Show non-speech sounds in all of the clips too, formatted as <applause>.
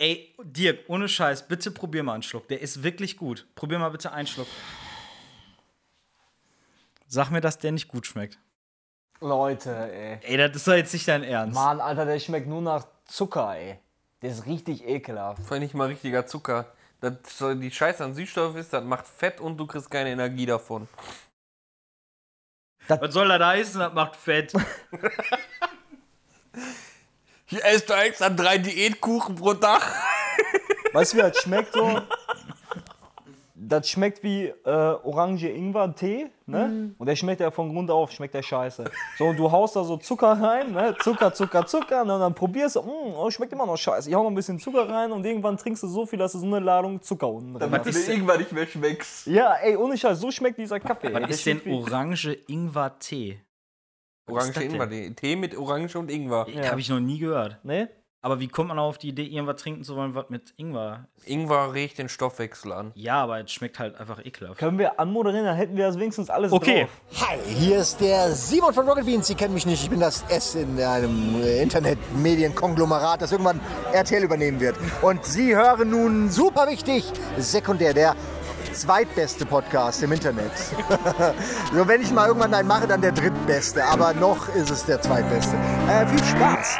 Ey, Dirk, ohne Scheiß, bitte probier mal einen Schluck. Der ist wirklich gut. Probier mal bitte einen Schluck. Sag mir, dass der nicht gut schmeckt. Leute, ey. Ey, das ist doch jetzt nicht dein Ernst. Mann, Alter, der schmeckt nur nach Zucker, ey. Der ist richtig ekelhaft. Vor allem nicht mal richtiger Zucker. Das, so die Scheiße an Süßstoff ist, das macht Fett und du kriegst keine Energie davon. Was soll das heißen? Das macht Fett. <laughs> Ich esse da extra drei Diätkuchen pro Tag. Weißt du, wie das schmeckt so? Das schmeckt wie äh, Orange-Ingwer-Tee, ne? Und der schmeckt ja von Grund auf, schmeckt der scheiße. So, und du haust da so Zucker rein, ne? Zucker, Zucker, Zucker, ne? und dann probierst du, mm, oh, schmeckt immer noch scheiße. Ich hau noch ein bisschen Zucker rein und irgendwann trinkst du so viel, dass du so eine Ladung Zucker unten drin Damit hast. du irgendwann nicht mehr schmeckst. Ja, ey, ohne Scheiß, so schmeckt dieser Kaffee. Was ist denn Orange-Ingwer-Tee? Orange denn? Ingwer. die- Tee mit Orange und Ingwer. Ja. Habe ich noch nie gehört. Ne? Aber wie kommt man auf die Idee, irgendwas trinken zu wollen, was mit Ingwer? Ingwer regt den Stoffwechsel an. Ja, aber es schmeckt halt einfach ekelhaft. Können wir anmoderieren, dann hätten wir das wenigstens alles Okay. drauf. Hi, hier ist der Simon von Rocket Beans. Sie kennen mich nicht. Ich bin das S in einem äh, Internet-Medienkonglomerat, das irgendwann RTL übernehmen wird. Und Sie hören nun super wichtig, sekundär, der zweitbeste Podcast im Internet. <laughs> so, wenn ich mal irgendwann einen mache, dann der drittbeste. Aber noch ist es der zweitbeste. Äh, viel Spaß.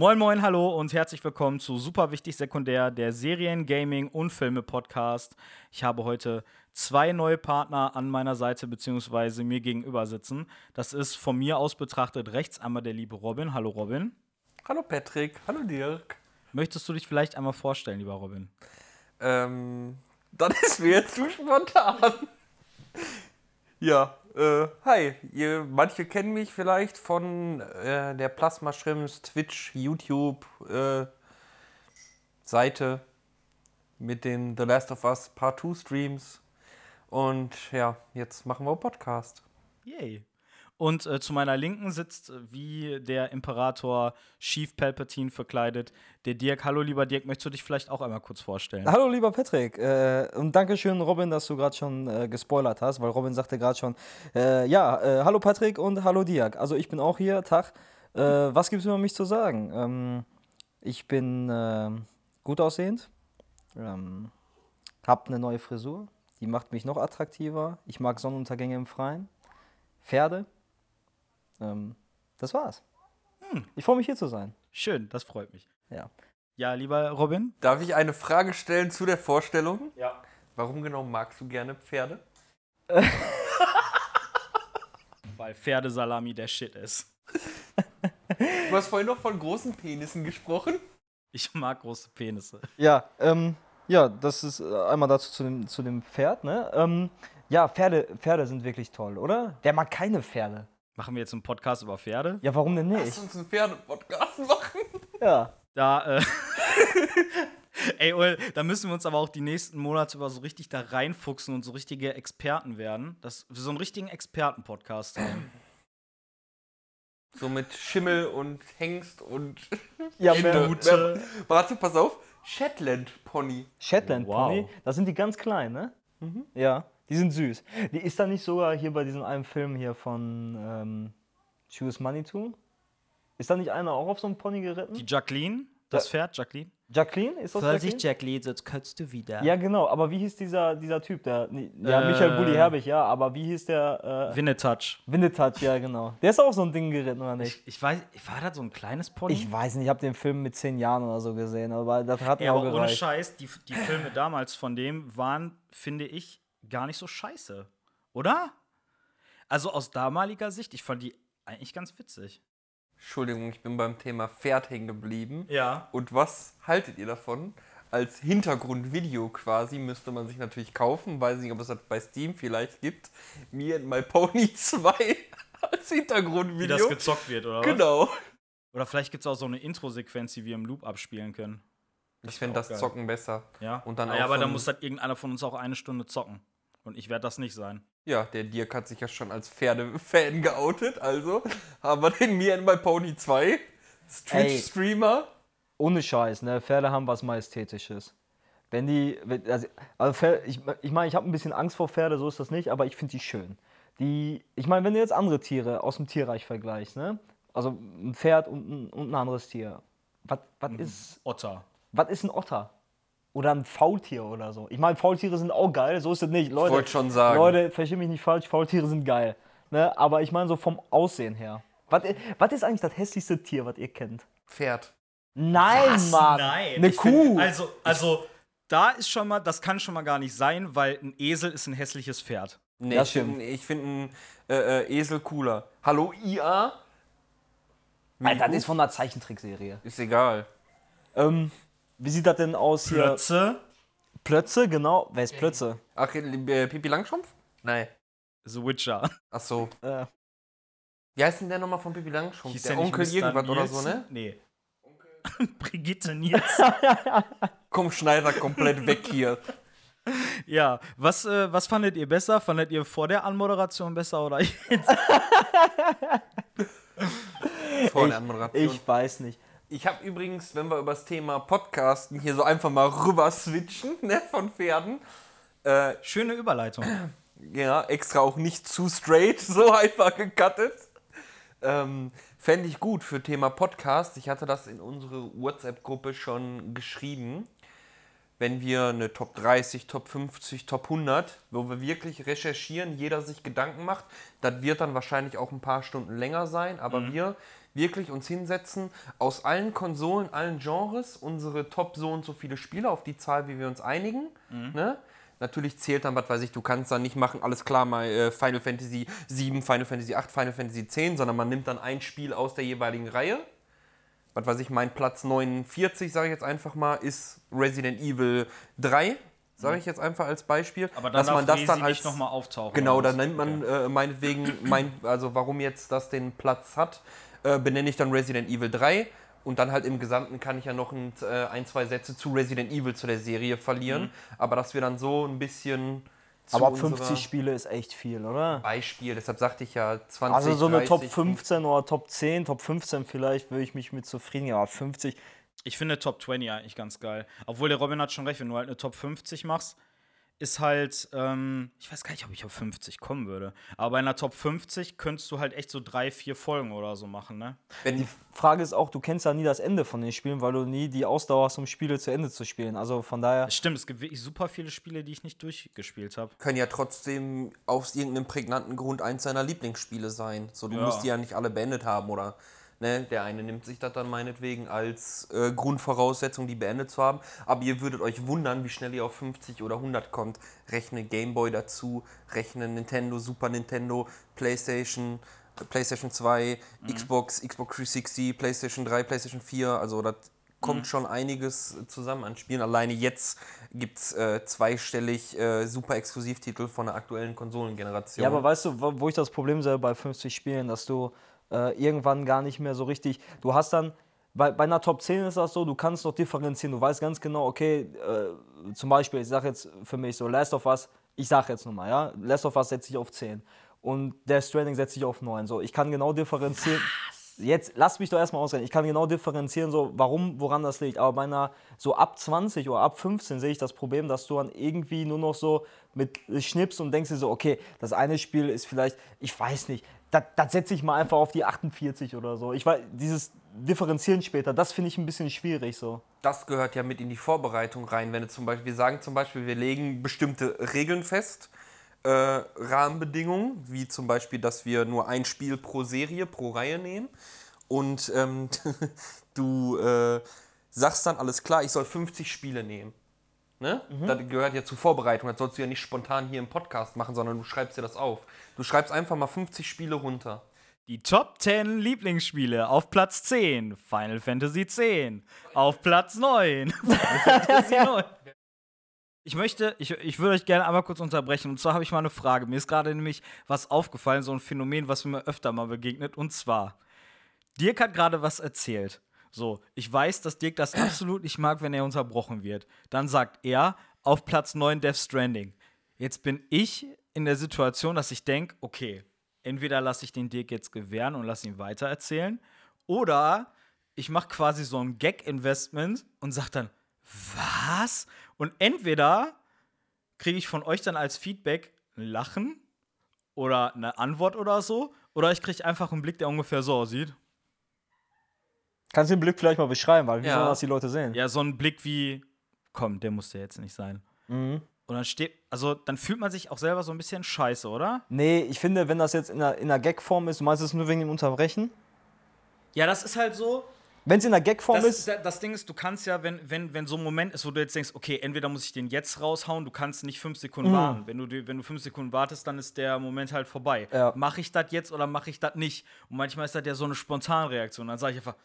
Moin, moin, hallo und herzlich willkommen zu Super Wichtig Sekundär, der Serien-, Gaming- und Filme-Podcast. Ich habe heute zwei neue Partner an meiner Seite bzw. mir gegenüber sitzen. Das ist von mir aus betrachtet rechts einmal der liebe Robin. Hallo Robin. Hallo Patrick, hallo Dirk. Möchtest du dich vielleicht einmal vorstellen, lieber Robin? Ähm, das <laughs> ist mir jetzt zu spontan. Ja, äh, hi. Ihr, manche kennen mich vielleicht von äh, der Plasma Shrimps Twitch, YouTube äh, Seite mit den The Last of Us Part 2 Streams. Und ja, jetzt machen wir einen Podcast. Yay. Und äh, zu meiner Linken sitzt äh, wie der Imperator Chief Palpatine verkleidet der Dirk. Hallo, lieber Dirk, möchtest du dich vielleicht auch einmal kurz vorstellen? Hallo lieber Patrick äh, und danke schön Robin, dass du gerade schon äh, gespoilert hast, weil Robin sagte gerade schon, äh, ja, äh, hallo Patrick und hallo Diak. Also ich bin auch hier, Tag. Äh, was gibt es über mich zu sagen? Ähm, ich bin ähm, gut aussehend, ähm, hab eine neue Frisur, die macht mich noch attraktiver. Ich mag Sonnenuntergänge im Freien, Pferde. Ähm, das war's. Ich freue mich hier zu sein. Schön, das freut mich. Ja. Ja, lieber Robin? Darf ich eine Frage stellen zu der Vorstellung? Ja. Warum genau magst du gerne Pferde? <laughs> Weil Pferdesalami der Shit ist. Du hast vorhin noch von großen Penissen gesprochen. Ich mag große Penisse. Ja, ähm, ja, das ist äh, einmal dazu zu dem, zu dem Pferd, ne? Ähm, ja, Pferde, Pferde sind wirklich toll, oder? Wer mag keine Pferde? Machen wir jetzt einen Podcast über Pferde? Ja, warum denn Lass nicht? uns einen Pferde-Podcast machen. <laughs> Ja. Da, äh. <laughs> Ey, Ul, da müssen wir uns aber auch die nächsten Monate über so richtig da reinfuchsen und so richtige Experten werden. Dass wir so einen richtigen Experten-Podcast haben. So mit Schimmel und Hengst und. Ja, Ente. Warte, pass auf. Shetland Pony. Shetland Pony, Wow. das sind die ganz kleinen, ne? Ja, die sind süß. Die ist da nicht sogar hier bei diesem einen Film hier von ähm, Choose Money To? Ist da nicht einer auch auf so einem Pony geritten? Die Jacqueline, das Pferd, Jacqueline. Jacqueline? Ist das Jacqueline? Jacqueline, sonst kotzt du wieder. Ja, genau, aber wie hieß dieser, dieser Typ? Der, ja, Michael Äh. Bulli Herbig, ja, aber wie hieß der? Äh, Winnetouch. Winnetou, ja, genau. Der ist auch so ein Ding geritten, oder nicht? Ich weiß, war das so ein kleines Pony? Ich weiß nicht, ich habe den Film mit zehn Jahren oder so gesehen, aber das hat mir ja, auch aber ohne gereicht. Scheiß, die, die Filme damals von dem waren, finde ich, gar nicht so scheiße. Oder? Also aus damaliger Sicht, ich fand die eigentlich ganz witzig. Entschuldigung, ich bin beim Thema Pferd hängen geblieben. Ja. Und was haltet ihr davon? Als Hintergrundvideo quasi müsste man sich natürlich kaufen. Weiß nicht, ob es das bei Steam vielleicht gibt. Me and My Pony <laughs> 2 als Wie Hintergrundvideo. das gezockt wird, oder was? Genau. Oder vielleicht gibt es auch so eine Intro-Sequenz, die wir im Loop abspielen können. Ich fände das geil. Zocken besser. Ja. Und dann auch aber so dann muss halt irgendeiner von uns auch eine Stunde zocken. Und ich werde das nicht sein. Ja, der Dirk hat sich ja schon als Pferdefan geoutet. Also <laughs> haben wir den Me and My Pony 2. Ey. Twitch-Streamer. Ohne Scheiß, ne? Pferde haben was Majestätisches. Wenn die, wenn, also, also Pferde, ich meine, ich, mein, ich habe ein bisschen Angst vor Pferde, so ist das nicht, aber ich finde die schön. Die, ich meine, wenn du jetzt andere Tiere aus dem Tierreich vergleichst, ne? Also ein Pferd und ein, und ein anderes Tier. Was ist, Otter. was ist ein Otter? Oder ein Faultier oder so. Ich meine, Faultiere sind auch geil, so ist es nicht. Leute, wollte schon sagen. Leute, versteh mich nicht falsch, Faultiere sind geil. Ne? Aber ich meine so vom Aussehen her. Was, was ist eigentlich das hässlichste Tier, was ihr kennt? Pferd. Nein, Mann! Nein. Eine Ich Kuh! Find, also, also, da ist schon mal, das kann schon mal gar nicht sein, weil ein Esel ist ein hässliches Pferd. Nee, Das ich finde ich find einen äh, äh, Esel cooler. Hallo, IA? Alter, das ist von einer Zeichentrickserie. Ist egal. Ähm, wie sieht das denn aus hier? Plötze, Plötze, genau. Wer ist Plötze? Ach, äh, Pipi Langstrumpf? Nein. The Witcher. Ach so. Äh, Wie heißt denn der nochmal von Pipi Langstrumpf? Hieß der nicht Onkel Mr. irgendwas oder so, Nielsen? ne? Nee. <laughs> Brigitte Nielsen. <laughs> Komm, Schneider komplett weg hier. <laughs> ja, was, äh, was fandet ihr besser? Fandet ihr vor der Anmoderation besser oder jetzt? Vor der Anmoderation. ich weiß nicht. Ich habe übrigens, wenn wir über das Thema Podcasten hier so einfach mal rüber switchen, <laughs> ne, von Pferden, äh, Schöne Überleitung. ja, extra auch nicht zu straight, <laughs> so einfach gecuttet. Ähm, Fände ich gut für Thema Podcast. Ich hatte das in unsere WhatsApp-Gruppe schon geschrieben. Wenn wir eine Top 30, Top 50, Top 100, wo wir wirklich recherchieren, jeder sich Gedanken macht, das wird dann wahrscheinlich auch ein paar Stunden länger sein, aber wir wirklich uns hinsetzen, aus allen Konsolen, allen Genres, unsere Top so und so viele Spiele auf die Zahl, wie wir uns einigen. Ne? Natürlich zählt dann, was weiß ich, du kannst dann nicht machen, alles klar, mal äh, Final Fantasy 7, Final Fantasy 8, Final Fantasy 10, sondern man nimmt dann ein Spiel aus der jeweiligen Reihe. Was weiß ich, mein Platz 49, sage ich jetzt einfach mal, ist Resident Evil 3, sage ich jetzt einfach als Beispiel. Aber dann dass man das dann als nochmal auftauchen. Genau, dann nennt man Okay. äh, meinetwegen, mein, also warum jetzt das den Platz hat, äh, benenne ich dann Resident Evil 3 und dann halt im Gesamten kann ich ja noch ein, äh, ein zwei Sätze zu Resident Evil zu der Serie verlieren, Mhm. aber dass wir dann so ein bisschen zu Aber unserer 50 Spiele ist echt viel, oder? Beispiel, deshalb sagte ich ja 20, Also so eine 30, Top 15 oder Top 10, Top 15 vielleicht würde ich mich mit zufrieden geben, aber 50. Ich finde Top 20 eigentlich ganz geil. Obwohl der Robin hat schon recht, wenn du halt eine Top 50 machst, ist halt, ähm, ich weiß gar nicht, ob ich auf 50 kommen würde. Aber bei einer Top 50 könntest du halt echt so drei, vier Folgen oder so machen, ne? Wenn, Frage ist auch, du kennst ja nie das Ende von den Spielen, weil du nie die Ausdauer hast, um Spiele zu Ende zu spielen. Also von daher. Stimmt, es gibt wirklich super viele Spiele, die ich nicht durchgespielt habe. können ja trotzdem aus irgendeinem prägnanten Grund eins seiner Lieblingsspiele sein. So, du Ja. musst die ja nicht alle beendet haben oder ne, der eine nimmt sich das dann meinetwegen als äh, Grundvoraussetzung, die beendet zu haben. Aber ihr würdet euch wundern, wie schnell ihr auf 50 oder 100 kommt. Rechne Gameboy dazu, rechne Nintendo, Super Nintendo, PlayStation, äh, PlayStation 2, Xbox, Xbox 360, PlayStation 3, PlayStation 4. Also das kommt schon einiges zusammen an Spielen. Alleine jetzt gibt es äh, zweistellig äh, super Exklusivtitel von der aktuellen Konsolengeneration. Ja, aber weißt du, wo ich das Problem sehe bei 50 Spielen, dass du äh, irgendwann gar nicht mehr so richtig. Du hast dann. Bei, bei einer Top 10 ist das so, du kannst noch differenzieren. Du weißt ganz genau, okay, äh, zum Beispiel, ich sage jetzt für mich so, Last of Us, ich sage jetzt nochmal, ja, Last of Us setze ich auf 10 und Death Stranding setze ich auf 9. So, ich kann genau differenzieren. Jetzt lass mich doch erstmal ausreden. Ich kann genau differenzieren, so warum, woran das liegt. Aber bei einer so ab 20 oder ab 15 sehe ich das Problem, dass du dann irgendwie nur noch so mit schnippst und denkst dir so, okay, das eine Spiel ist vielleicht, ich weiß nicht, das, das setze ich mal einfach auf die 48 oder so. Ich weiß, dieses Differenzieren später, das finde ich ein bisschen schwierig so. das gehört ja mit in die Vorbereitung rein. Wenn du zum Beispiel, wir sagen zum Beispiel, wir legen bestimmte Regeln fest, äh, Rahmenbedingungen, wie zum Beispiel, dass wir nur ein Spiel pro Serie, pro Reihe nehmen. Und ähm, <laughs> du äh, sagst dann, alles klar, ich soll 50 Spiele nehmen. Ne? Das gehört ja zur Vorbereitung. Das sollst du ja nicht spontan hier im Podcast machen, sondern du schreibst dir das auf. Du schreibst einfach mal 50 Spiele runter. Die Top 10 Lieblingsspiele auf Platz 10, Final Fantasy 10. Auf Platz 9, <laughs> Final Fantasy 9. Ich möchte, ich, ich würde euch gerne einmal kurz unterbrechen. Und zwar habe ich mal eine Frage. Mir ist gerade nämlich was aufgefallen, so ein Phänomen, was mir öfter mal begegnet. Und zwar, Dirk hat gerade was erzählt. So, ich weiß, dass Dirk das absolut nicht mag, wenn er unterbrochen wird. Dann sagt er auf Platz 9 Death Stranding. Jetzt bin ich in der Situation, dass ich denke, okay, entweder lasse ich den Dirk jetzt gewähren und lasse ihn weitererzählen, oder ich mache quasi so ein Gag-Investment und sage dann, was? Und entweder kriege ich von euch dann als Feedback ein Lachen oder eine Antwort oder so, oder ich kriege einfach einen Blick, der ungefähr so aussieht. Kannst du den Blick vielleicht mal beschreiben, weil wie Ja. sollen das die Leute sehen? Ja, so ein Blick wie, komm, der muss der jetzt nicht sein. Mhm. Und dann steht, also dann fühlt man sich auch selber so ein bisschen scheiße, oder? Nee, ich finde, wenn das jetzt in einer, in einer Gag-Form ist, du meinst es nur wegen dem Unterbrechen? Ja, das ist halt so. Wenn es in einer Gag-Form Das, ist, da- das Ding ist, du kannst ja, wenn, wenn, wenn so ein Moment ist, wo du jetzt denkst, okay, entweder muss ich den jetzt raushauen, du kannst nicht fünf Mhm. Sekunden warten. Wenn du, wenn du fünf Sekunden wartest, dann ist der Moment halt vorbei. Ja. Mache ich das jetzt oder mache ich das nicht? Und manchmal ist das ja so eine Spontanreaktion. Dann sage ich einfach,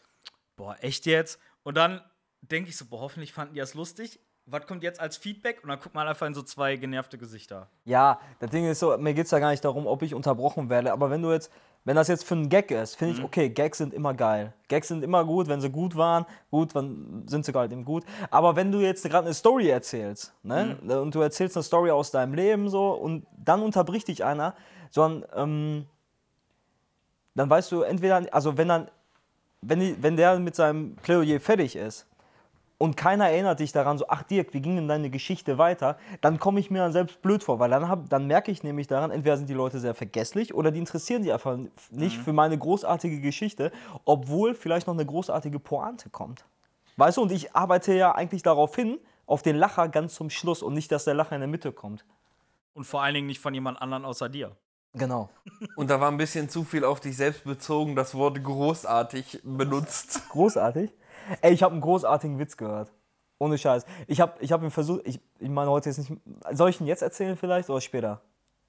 boah, echt jetzt? Und dann denke ich so, boah, hoffentlich fanden die das lustig. Was kommt jetzt als Feedback? Und dann guckt man einfach in so zwei genervte Gesichter. Ja, das Ding ist so, mir geht es ja gar nicht darum, ob ich unterbrochen werde, aber wenn du jetzt, wenn das jetzt für einen Gag ist, finde ich, okay, Gags sind immer geil. Gags sind immer gut, wenn sie gut waren, gut, dann sind sie halt eben gut. Aber wenn du jetzt gerade eine Story erzählst, ne, und du erzählst eine Story aus deinem Leben so und dann unterbricht dich einer, sondern, ähm, dann weißt du entweder, also wenn dann, wenn, die, wenn der mit seinem Plädoyer fertig ist, und keiner erinnert dich daran, so, ach Dirk, wie ging denn deine Geschichte weiter? Dann komme ich mir dann selbst blöd vor, weil dann, hab, dann merke ich nämlich daran, entweder sind die Leute sehr vergesslich oder die interessieren sich einfach nicht für meine großartige Geschichte, obwohl vielleicht noch eine großartige Pointe kommt. Weißt du, und ich arbeite ja eigentlich darauf hin, auf den Lacher ganz zum Schluss und nicht, dass der Lacher in der Mitte kommt. Und vor allen Dingen nicht von jemand anderen außer dir. Genau. <laughs> Und da war ein bisschen zu viel auf dich selbst bezogen, das Wort großartig benutzt. Großartig. Ey, ich habe einen großartigen Witz gehört. Ohne Scheiß. Ich habe ich hab ihn versucht, ich, ich meine heute jetzt nicht. Soll ich ihn jetzt erzählen vielleicht oder später?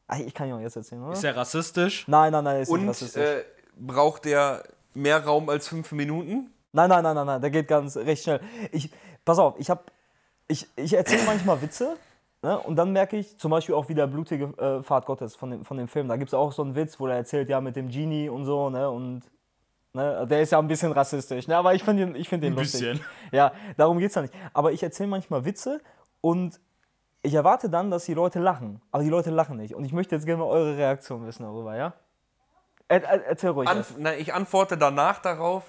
Ach, ich kann ihn auch jetzt erzählen, oder? Ist er rassistisch? Nein, nein, nein, ist nicht Und rassistisch. äh, braucht der mehr Raum als fünf Minuten? Nein, nein, nein, nein, nein, der geht ganz recht schnell. Ich, pass auf, ich habe, ich, ich erzähle manchmal Witze ne, und dann merke ich zum Beispiel auch wieder blutige äh, Fahrt Gottes von dem, von dem Film. Da gibt es auch so einen Witz, wo er erzählt, ja, mit dem Genie und so, ne, und ne, der ist ja ein bisschen rassistisch, ne, aber ich finde ihn, ich find ihn Ein lustig. bisschen. Ja, darum geht es ja nicht. Aber ich erzähle manchmal Witze und ich erwarte dann, dass die Leute lachen. Aber die Leute lachen nicht. Und ich möchte jetzt gerne mal eure Reaktion wissen darüber, ja? Er, er, erzähl ruhig. Anf na, ich antworte danach darauf,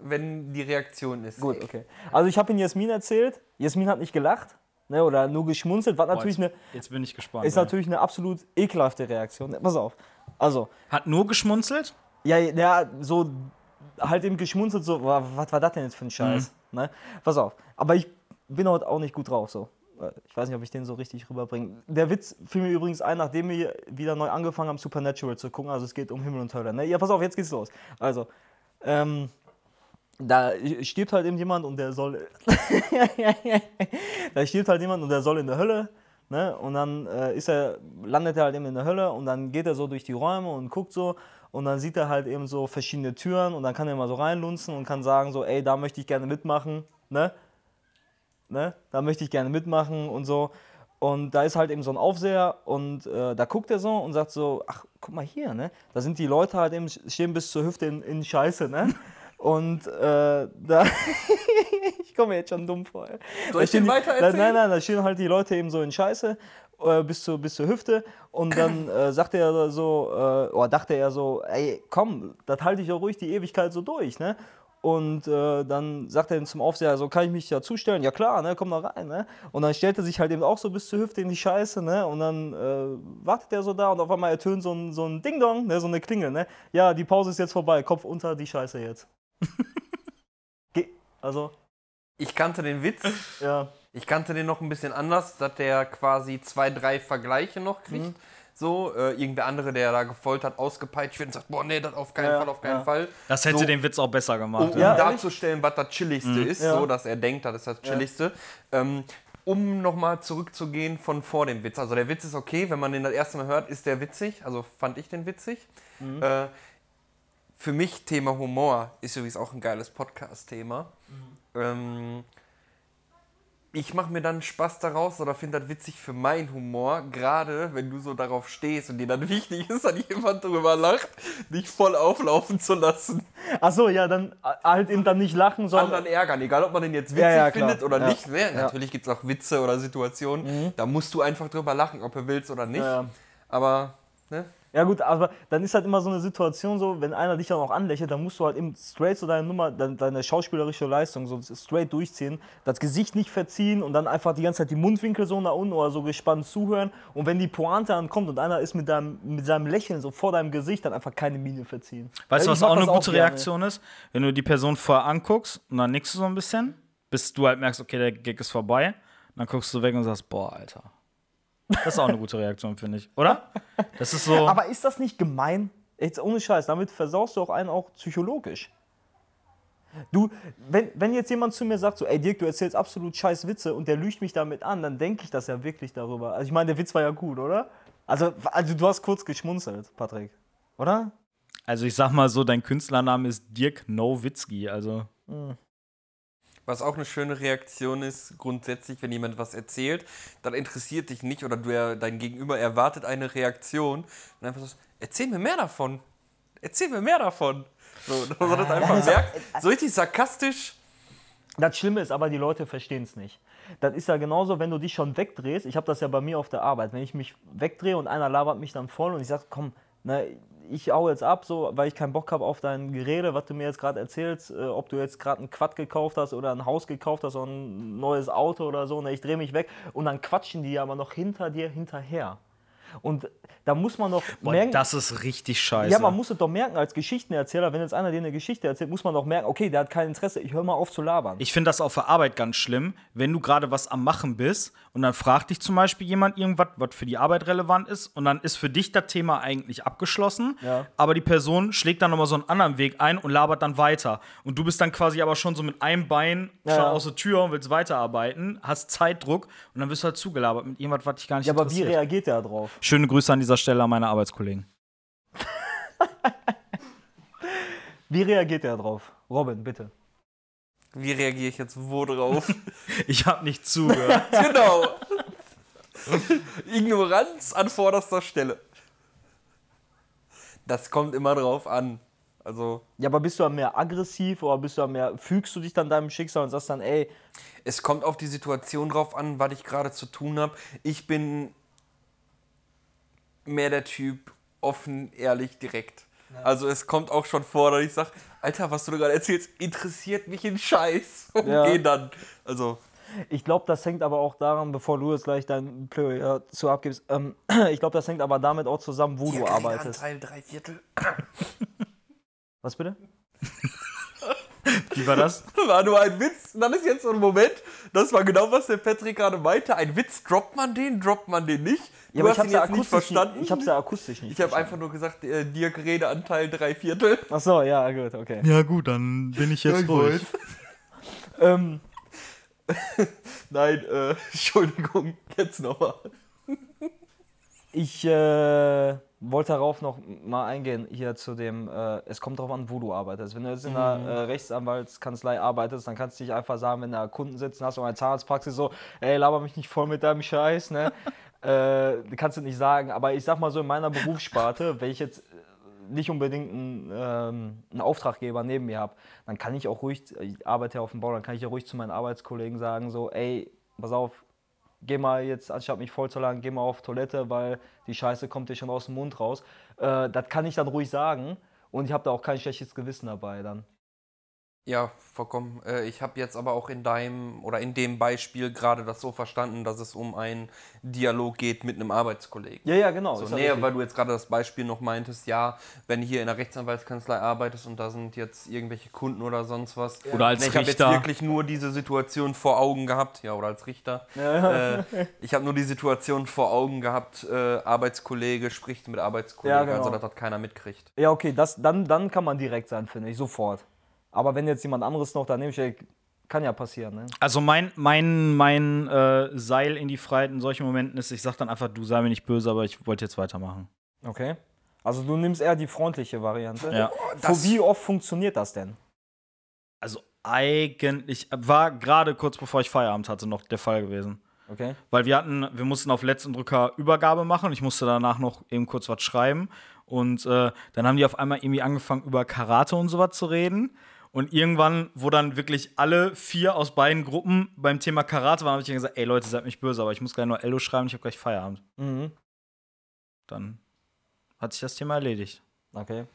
wenn die Reaktion ist. Gut, okay. Also ich habe ihn Jasmin erzählt. Jasmin hat nicht gelacht ne, oder nur geschmunzelt. Was natürlich Boah, eine, jetzt, jetzt bin ich gespannt. ist ey. natürlich eine absolut ekelhafte Reaktion. Pass auf. Also, Hat nur geschmunzelt? ja, ja, so halt eben geschmunzelt, so, wa- was war das denn jetzt für ein Scheiß? Ne? Pass auf. Aber ich bin heute auch nicht gut drauf, so. Ich weiß nicht, ob ich den so richtig rüberbringe. Der Witz fiel mir übrigens ein, nachdem wir wieder neu angefangen haben, Supernatural zu gucken. Also es geht um Himmel und Hölle. Ne? Ja, pass auf, jetzt geht's los. Also, ähm, da stirbt halt eben jemand und der soll. <laughs> da stirbt halt jemand und der soll in der Hölle. Ne? Und dann äh, ist er, landet er halt eben in der Hölle und dann geht er so durch die Räume und guckt so und dann sieht er halt eben so verschiedene Türen und dann kann er mal so reinlunzen und kann sagen so, ey, da möchte ich gerne mitmachen, ne? Ne? Da möchte ich gerne mitmachen und so. Und da ist halt eben so ein Aufseher und äh, da guckt er so und sagt so, ach, guck mal hier, ne? Da sind die Leute halt eben, stehen bis zur Hüfte in, in Scheiße, ne? <laughs> Und äh, da, <laughs> ich komme mir jetzt schon dumm vor. ey. Soll Da ich den weiter erzählen? nein, nein, da stehen halt die Leute eben so in Scheiße äh, bis, zur, bis zur Hüfte und dann äh, sagte er so, äh, oder dachte er so, ey, komm, das halte ich doch ruhig die Ewigkeit so durch, ne? Und äh, dann sagt er zum Aufseher, so kann ich mich ja zustellen? Ja klar, ne, komm da rein, ne? Und dann stellt er sich halt eben auch so bis zur Hüfte in die Scheiße, ne? Und dann äh, wartet er so da und auf einmal ertönt so ein, so ein Ding-Dong, ne? so eine Klingel, ne? Ja, die Pause ist jetzt vorbei, Kopf unter die Scheiße jetzt. <laughs> Also, Ich kannte den Witz. ja. Ich kannte den noch ein bisschen anders, dass der quasi zwei, drei Vergleiche noch kriegt. Mhm. So, äh, irgendwer andere, der da gefoltert, ausgepeitscht wird und sagt, boah, nee, das auf keinen Ja, Fall, auf keinen ja. Fall. Das hätte So. den Witz auch besser gemacht. Um, um Ja, darzustellen, was das Chilligste ist, Ja. so dass er denkt, das ist das Chilligste. Ähm, um nochmal zurückzugehen von vor dem Witz. Also der Witz ist okay, wenn man den das erste Mal hört, ist der witzig. Also fand ich den witzig. Mhm. Äh, für mich Thema Humor ist übrigens auch ein geiles Podcast-Thema. Mhm. Ähm, ich mache mir dann Spaß daraus oder finde das witzig für meinen Humor, gerade wenn du so darauf stehst und dir dann <laughs> wichtig ist, dass jemand drüber lacht, dich voll auflaufen zu lassen. Achso, ja, dann äh, halt eben dann nicht lachen, sondern. Anderen ärgern, egal ob man den jetzt witzig Ja, ja, findet oder Ja. nicht. Ne? Natürlich gibt es auch Witze oder Situationen, da musst du einfach drüber lachen, ob du willst oder nicht. Aber ne? Ja gut, aber dann ist halt immer so eine Situation so, wenn einer dich dann auch anlächelt, dann musst du halt eben straight so deine Nummer, deine, deine schauspielerische Leistung so straight durchziehen, das Gesicht nicht verziehen und dann einfach die ganze Zeit die Mundwinkel so nach unten oder so gespannt zuhören und wenn die Pointe ankommt und einer ist mit, deinem, mit seinem Lächeln so vor deinem Gesicht, dann einfach keine Miene verziehen. Weißt du, was auch eine gute gerne. Reaktion ist? Wenn du die Person vorher anguckst und dann nickst du so ein bisschen, bis du halt merkst, okay, der Gag ist vorbei. Dann guckst du weg und sagst, boah, Alter. Das ist auch eine gute Reaktion, finde ich. Oder? Das ist so. Aber ist das nicht gemein? Jetzt ohne Scheiß, damit versaust du auch einen auch psychologisch. Du, wenn, wenn jetzt jemand zu mir sagt, so, ey Dirk, du erzählst absolut scheiß Witze und der lügt mich damit an, dann denke ich das ja wirklich darüber. Also ich meine, der Witz war ja gut, oder? Also, also du hast kurz geschmunzelt, Patrick. Oder? Also ich sag mal so, dein Künstlername ist Dirk Nowitzki. Also Was auch eine schöne Reaktion ist, grundsätzlich, wenn jemand was erzählt, dann interessiert dich nicht oder du, dein Gegenüber erwartet eine Reaktion und einfach so, erzähl mir mehr davon. Erzähl mir mehr davon. So, dass man das einfach merkt, so richtig sarkastisch. Das Schlimme ist aber, die Leute verstehen es nicht. Das ist ja genauso, wenn du dich schon wegdrehst. Ich habe das ja bei mir auf der Arbeit. Wenn ich mich wegdrehe und einer labert mich dann voll und ich sage, komm, na, ich hau jetzt ab, so, weil ich keinen Bock habe auf dein Gerede, was du mir jetzt gerade erzählst, äh, ob du jetzt gerade ein Quad gekauft hast oder ein Haus gekauft hast oder ein neues Auto oder so. Na, ich drehe mich weg und dann quatschen die aber noch hinter dir hinterher. Und da muss man doch boah, merken, das ist richtig scheiße. ja, man muss es doch merken als Geschichtenerzähler, wenn jetzt einer dir eine Geschichte erzählt, muss man doch merken, okay, der hat kein Interesse, ich höre mal auf zu labern. Ich finde das auf der Arbeit ganz schlimm, wenn du gerade was am Machen bist und dann fragt dich zum Beispiel jemand irgendwas, was für die Arbeit relevant ist und dann ist für dich das Thema eigentlich abgeschlossen, Ja. aber die Person schlägt dann nochmal so einen anderen Weg ein und labert dann weiter. Und du bist dann quasi aber schon so mit einem Bein Ja, schon ja. aus der Tür und willst weiterarbeiten, hast Zeitdruck und dann wirst du halt zugelabert mit irgendwas, was dich gar nicht ja, aber wie interessiert. reagiert der darauf? Schöne Grüße an dieser Stelle an meine Arbeitskollegen. Wie reagiert der drauf? Robin, bitte. Wie reagiere ich jetzt wo drauf? <laughs> Ich habe nicht zugehört. <laughs> genau. Ignoranz an vorderster Stelle. Das kommt immer drauf an. Also, Ja, aber bist du dann mehr aggressiv oder bist du dann mehr, fügst du dich dann deinem Schicksal und sagst dann, ey, es kommt auf die Situation drauf an, was ich gerade zu tun habe. Ich bin mehr der Typ offen, ehrlich, direkt. Also es kommt auch schon vor, dass ich sage, Alter, was du da gerade erzählst, interessiert mich in Scheiß. <laughs> Und Ja. geh dann. Also, ich glaube, das hängt aber auch daran, bevor du jetzt gleich dein Plädoyer zu abgibst, ähm, <clears throat> ich glaube, das hängt aber damit auch zusammen, wo du arbeitest. Anteil, drei Viertel. Was bitte? <laughs> <laughs> Wie war das? War nur ein Witz. Und dann ist jetzt so ein Moment, das war genau, was der Patrick gerade meinte. Ein Witz, droppt man den, droppt man den nicht? Du aber hast ihn jetzt nicht verstanden. Ich hab's ja akustisch nicht. Ich habe einfach nur gesagt, äh, Dirk Redeanteil drei Viertel. Ach so, ja, gut, okay. Ja gut, dann bin ich jetzt ruhig. <laughs> Ähm, <laughs> Nein, äh, Entschuldigung, jetzt nochmal. ich äh, wollte darauf noch mal eingehen, hier zu dem, äh, es kommt darauf an, wo du arbeitest. Wenn du jetzt in einer äh, Rechtsanwaltskanzlei arbeitest, dann kannst du nicht einfach sagen, wenn da Kunden sitzen hast oder eine Zahnarztpraxis so, ey, laber mich nicht voll mit deinem Scheiß, ne? <laughs> äh, kannst du nicht sagen. Aber ich sag mal so, in meiner Berufssparte, wenn ich jetzt nicht unbedingt einen, ähm, einen Auftraggeber neben mir habe, dann kann ich auch ruhig, ich arbeite ja auf dem Bau, dann kann ich ja ruhig zu meinen Arbeitskollegen sagen, so, ey, pass auf, geh mal jetzt, anstatt mich voll geh mal auf Toilette, weil die Scheiße kommt dir schon aus dem Mund raus. Äh, das kann ich dann ruhig sagen und ich habe da auch kein schlechtes Gewissen dabei dann. Ja, vollkommen. Äh, ich habe jetzt aber auch in deinem oder in dem Beispiel gerade das so verstanden, dass es um einen Dialog geht mit einem Arbeitskollegen. Ja, ja, genau. So, ja nee, weil du jetzt gerade das Beispiel noch meintest, ja, wenn du hier in einer Rechtsanwaltskanzlei arbeitest und da sind jetzt irgendwelche Kunden oder sonst was. Oder als Nee, ich habe jetzt Richter. wirklich nur diese Situation vor Augen gehabt, ja, oder als Richter. Äh, ich habe nur die Situation vor Augen gehabt, äh, Arbeitskollege spricht mit Arbeitskollegen, Ja, genau. also das hat keiner mitkriegt. Ja, okay, das, dann, dann kann man direkt sein, finde ich, sofort. Aber wenn jetzt jemand anderes noch daneben steht, kann ja passieren, ne? Also mein, mein, mein äh, Seil in die Freiheit in solchen Momenten ist, ich sag dann einfach, du sei mir nicht böse, aber ich wollte jetzt weitermachen. Okay. Also du nimmst eher die freundliche Variante. Ja. Vor wie oft funktioniert das denn? Also eigentlich war gerade kurz bevor ich Feierabend hatte noch der Fall gewesen. Okay. Weil wir hatten, wir mussten auf letzten Drücker Übergabe machen. Ich musste danach noch eben kurz was schreiben. Und äh, dann haben die auf einmal irgendwie angefangen, über Karate und sowas zu reden. Und irgendwann, wo dann wirklich alle vier aus beiden Gruppen beim Thema Karate waren, habe ich dann gesagt, ey Leute, seid mich böse, aber ich muss gleich noch Ello schreiben, ich habe gleich Feierabend. Mhm. Dann hat sich das Thema erledigt. Okay.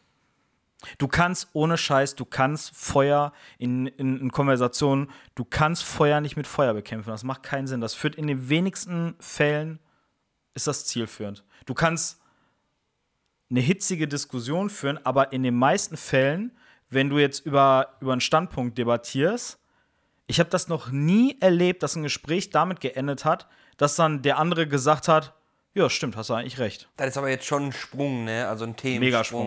Du kannst ohne Scheiß, du kannst Feuer in, in, in Konversationen, du kannst Feuer nicht mit Feuer bekämpfen. Das macht keinen Sinn. Das führt in den wenigsten Fällen, ist das zielführend. Du kannst eine hitzige Diskussion führen, aber in den meisten Fällen, wenn du jetzt über, über einen Standpunkt debattierst, ich habe das noch nie erlebt, dass ein Gespräch damit geendet hat, dass dann der andere gesagt hat, ja, stimmt, hast du eigentlich recht. Das ist aber jetzt schon ein Sprung, ne? Also ein Themensprung.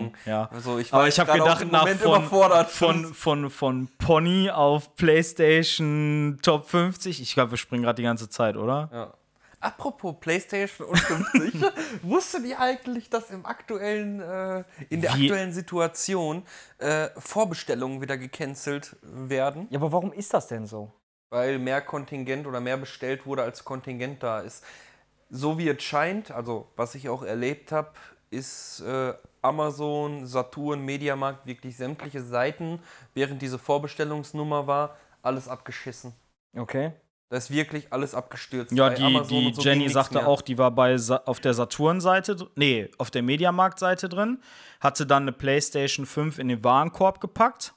Megasprung, ja. Also ich Aber ich habe gedacht, nach von, überfordert. von, von, von Pony auf PlayStation Top 50. Ich glaube, wir springen gerade die ganze Zeit, oder? Ja. Apropos PlayStation und 50, <laughs> wusstet ihr eigentlich, dass im aktuellen, äh, in der Wie? aktuellen Situation äh, Vorbestellungen wieder gecancelt werden, Ja, aber warum ist das denn so? weil mehr Kontingent oder mehr bestellt wurde, als Kontingent da ist? So wie es scheint, also was ich auch erlebt habe, ist äh, Amazon, Saturn, Mediamarkt, wirklich sämtliche Seiten, während diese Vorbestellungsnummer war, alles abgeschissen. Okay. Da ist wirklich alles abgestürzt. Ja, die, die und so Jenny sagte mehr. auch, die war bei Sa auf der Saturn-Seite, nee, auf der Mediamarkt-Seite drin, hatte dann eine PlayStation 5 in den Warenkorb gepackt,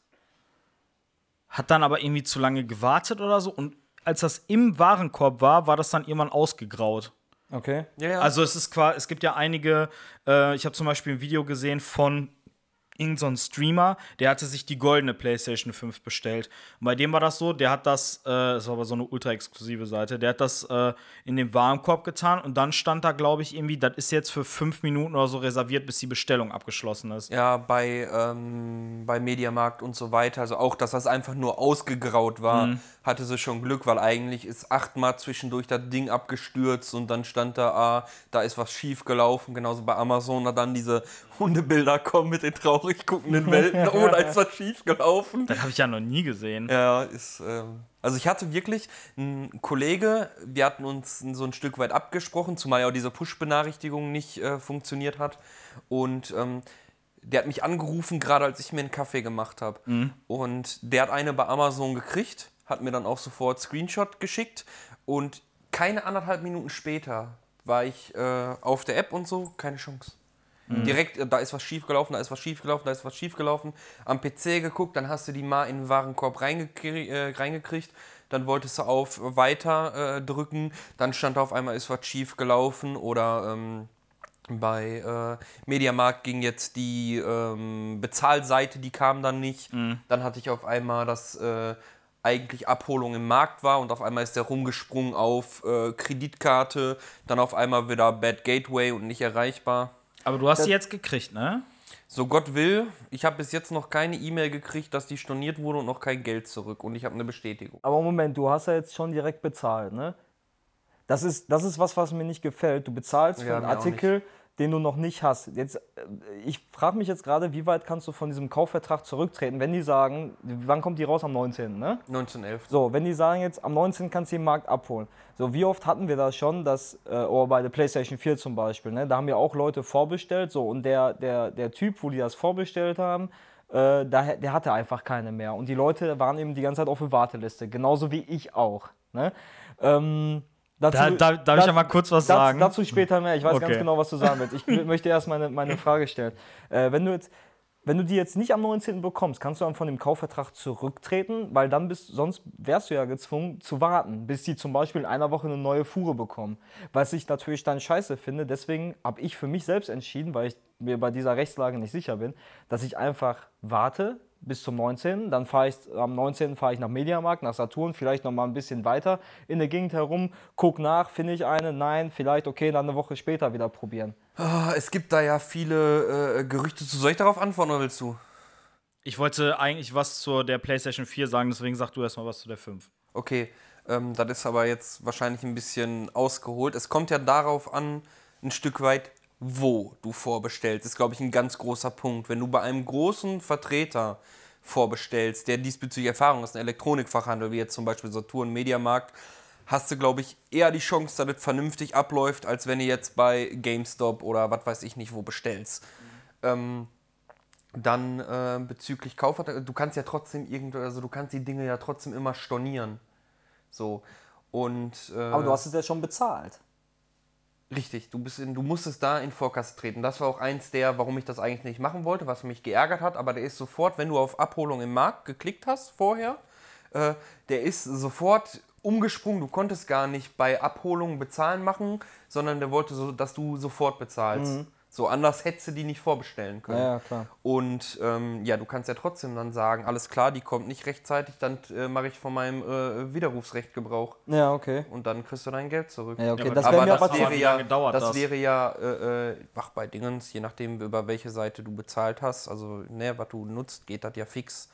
hat dann aber irgendwie zu lange gewartet oder so und als das im Warenkorb war, war das dann irgendwann ausgegraut. Okay. Ja, ja. Also es ist quasi, es gibt ja einige, äh, ich habe zum Beispiel ein Video gesehen von irgendein so ein Streamer, der hatte sich die goldene PlayStation 5 bestellt. Und bei dem war das so, der hat das, äh, das war aber so eine ultra exklusive Seite, der hat das äh, in den Warenkorb getan und dann stand da, glaube ich, irgendwie, das ist jetzt für fünf Minuten oder so reserviert, bis die Bestellung abgeschlossen ist. Ja, bei, ähm, bei Mediamarkt und so weiter. Also auch, dass das einfach nur ausgegraut war, Mhm. hatte sie schon Glück, weil eigentlich ist achtmal zwischendurch das Ding abgestürzt und dann stand da, ah, da ist was schief gelaufen. Genauso bei Amazon, da dann diese Hundebilder kommen mit den traurig guckenden Welten. <laughs> Oh, da ist was schief gelaufen. Das habe ich ja noch nie gesehen. Ja, ist. Ähm, also ich hatte wirklich einen Kollege, wir hatten uns so ein Stück weit abgesprochen, zumal ja auch diese Push-Benachrichtigung nicht äh, funktioniert hat. Und ähm, der hat mich angerufen, gerade als ich mir einen Kaffee gemacht habe. Und der hat eine bei Amazon gekriegt, hat mir dann auch sofort Screenshot geschickt. Und keine anderthalb Minuten später war ich äh, auf der App und so, keine Chance. Direkt, äh, da ist was schiefgelaufen, da ist was schiefgelaufen, da ist was schiefgelaufen. Am PC geguckt, dann hast du die mal in den Warenkorb reingekrie äh, reingekriegt. Dann wolltest du auf Weiter äh, drücken. Dann stand auf einmal, ist was schiefgelaufen. Oder ähm, bei äh, Mediamarkt ging jetzt die ähm, Bezahlseite, die kam dann nicht. Dann hatte ich auf einmal, dass äh, eigentlich Abholung im Markt war und auf einmal ist der rumgesprungen auf äh, Kreditkarte. Dann auf einmal wieder Bad Gateway und nicht erreichbar. Aber du hast sie jetzt gekriegt, ne? So Gott will, ich habe bis jetzt noch keine E-Mail gekriegt, dass die storniert wurde und noch kein Geld zurück. Und ich habe eine Bestätigung. Aber Moment, du hast ja jetzt schon direkt bezahlt, ne? Das ist, das ist was, was mir nicht gefällt. Du bezahlst für Ja, einen Artikel, den du noch nicht hast. Jetzt, äh, ich frage mich jetzt gerade, wie weit kannst du von diesem Kaufvertrag zurücktreten, wenn die sagen, wann kommt die raus? Am 19., ne? 1911. So, wenn die sagen jetzt, am 19. kannst du den Markt abholen. So, wie oft hatten wir das schon, dass, äh, oder bei der PlayStation 4 zum Beispiel, ne, da haben ja auch Leute vorbestellt, so, und der, der, der Typ, wo die das vorbestellt haben, äh, da, der hatte einfach keine mehr. Und die Leute waren eben die ganze Zeit auf der Warteliste, genauso wie ich auch. Ne? Ähm, dazu, Da- da- darf ich ja mal kurz was sagen? Dazu später mehr, ich weiß ganz Okay. genau, was du sagen willst. Ich <laughs> möchte erst meine, meine Frage stellen. Äh, wenn du jetzt wenn du die jetzt nicht am 19. bekommst, kannst du dann von dem Kaufvertrag zurücktreten, weil dann bist, sonst wärst du ja gezwungen zu warten, bis die zum Beispiel in einer Woche eine neue Fuhre bekommen. Was ich natürlich dann scheiße finde, deswegen habe ich für mich selbst entschieden, weil ich mir bei dieser Rechtslage nicht sicher bin, dass ich einfach warte bis zum 19. Dann fahre ich am 19. fahre ich nach Mediamarkt, nach Saturn, vielleicht noch mal ein bisschen weiter in der Gegend herum, guck nach, finde ich eine, nein, vielleicht okay, dann eine Woche später wieder probieren. Ah, es gibt da ja viele äh, Gerüchte zu. Soll ich darauf antworten oder willst du? Ich wollte eigentlich was zur der PlayStation 4 sagen, deswegen sag du erstmal was zu der 5. Okay, ähm, das ist aber jetzt wahrscheinlich ein bisschen ausgeholt. Es kommt ja darauf an, ein Stück weit, wo du vorbestellst. Das ist, glaube ich, ein ganz großer Punkt. Wenn du bei einem großen Vertreter vorbestellst, der diesbezüglich Erfahrung hast, ein Elektronikfachhandel, wie jetzt zum Beispiel Saturn, Mediamarkt, hast du, glaube ich, eher die Chance, dass es vernünftig abläuft, als wenn du jetzt bei GameStop oder was weiß ich nicht wo bestellst. Ähm, dann äh, bezüglich Kaufvertrag, du kannst ja trotzdem irgendwo, also du kannst die Dinge ja trotzdem immer stornieren. So. Und äh, Aber du hast es ja schon bezahlt. Richtig, du, bist in, du musstest da in Vorkasse treten. Das war auch eins der, warum ich das eigentlich nicht machen wollte, was mich geärgert hat. Aber der ist sofort, wenn du auf Abholung im Markt geklickt hast vorher, äh, der ist sofort umgesprungen. Du konntest gar nicht bei Abholung bezahlen machen, sondern der wollte so, dass du sofort bezahlst. So anders hättest du die nicht vorbestellen können. Ja, klar. Und ähm, ja, du kannst ja trotzdem dann sagen, alles klar, die kommt nicht rechtzeitig, dann äh, mache ich von meinem äh, Widerrufsrecht Gebrauch. Ja, okay. Und dann kriegst du dein Geld zurück. Ja, okay. aber das aber das aber wäre ja, das, das? wäre ja, äh, äh, ach, bei Dingens, je nachdem, über welche Seite du bezahlt hast, also, ne, was du nutzt, geht das ja fix.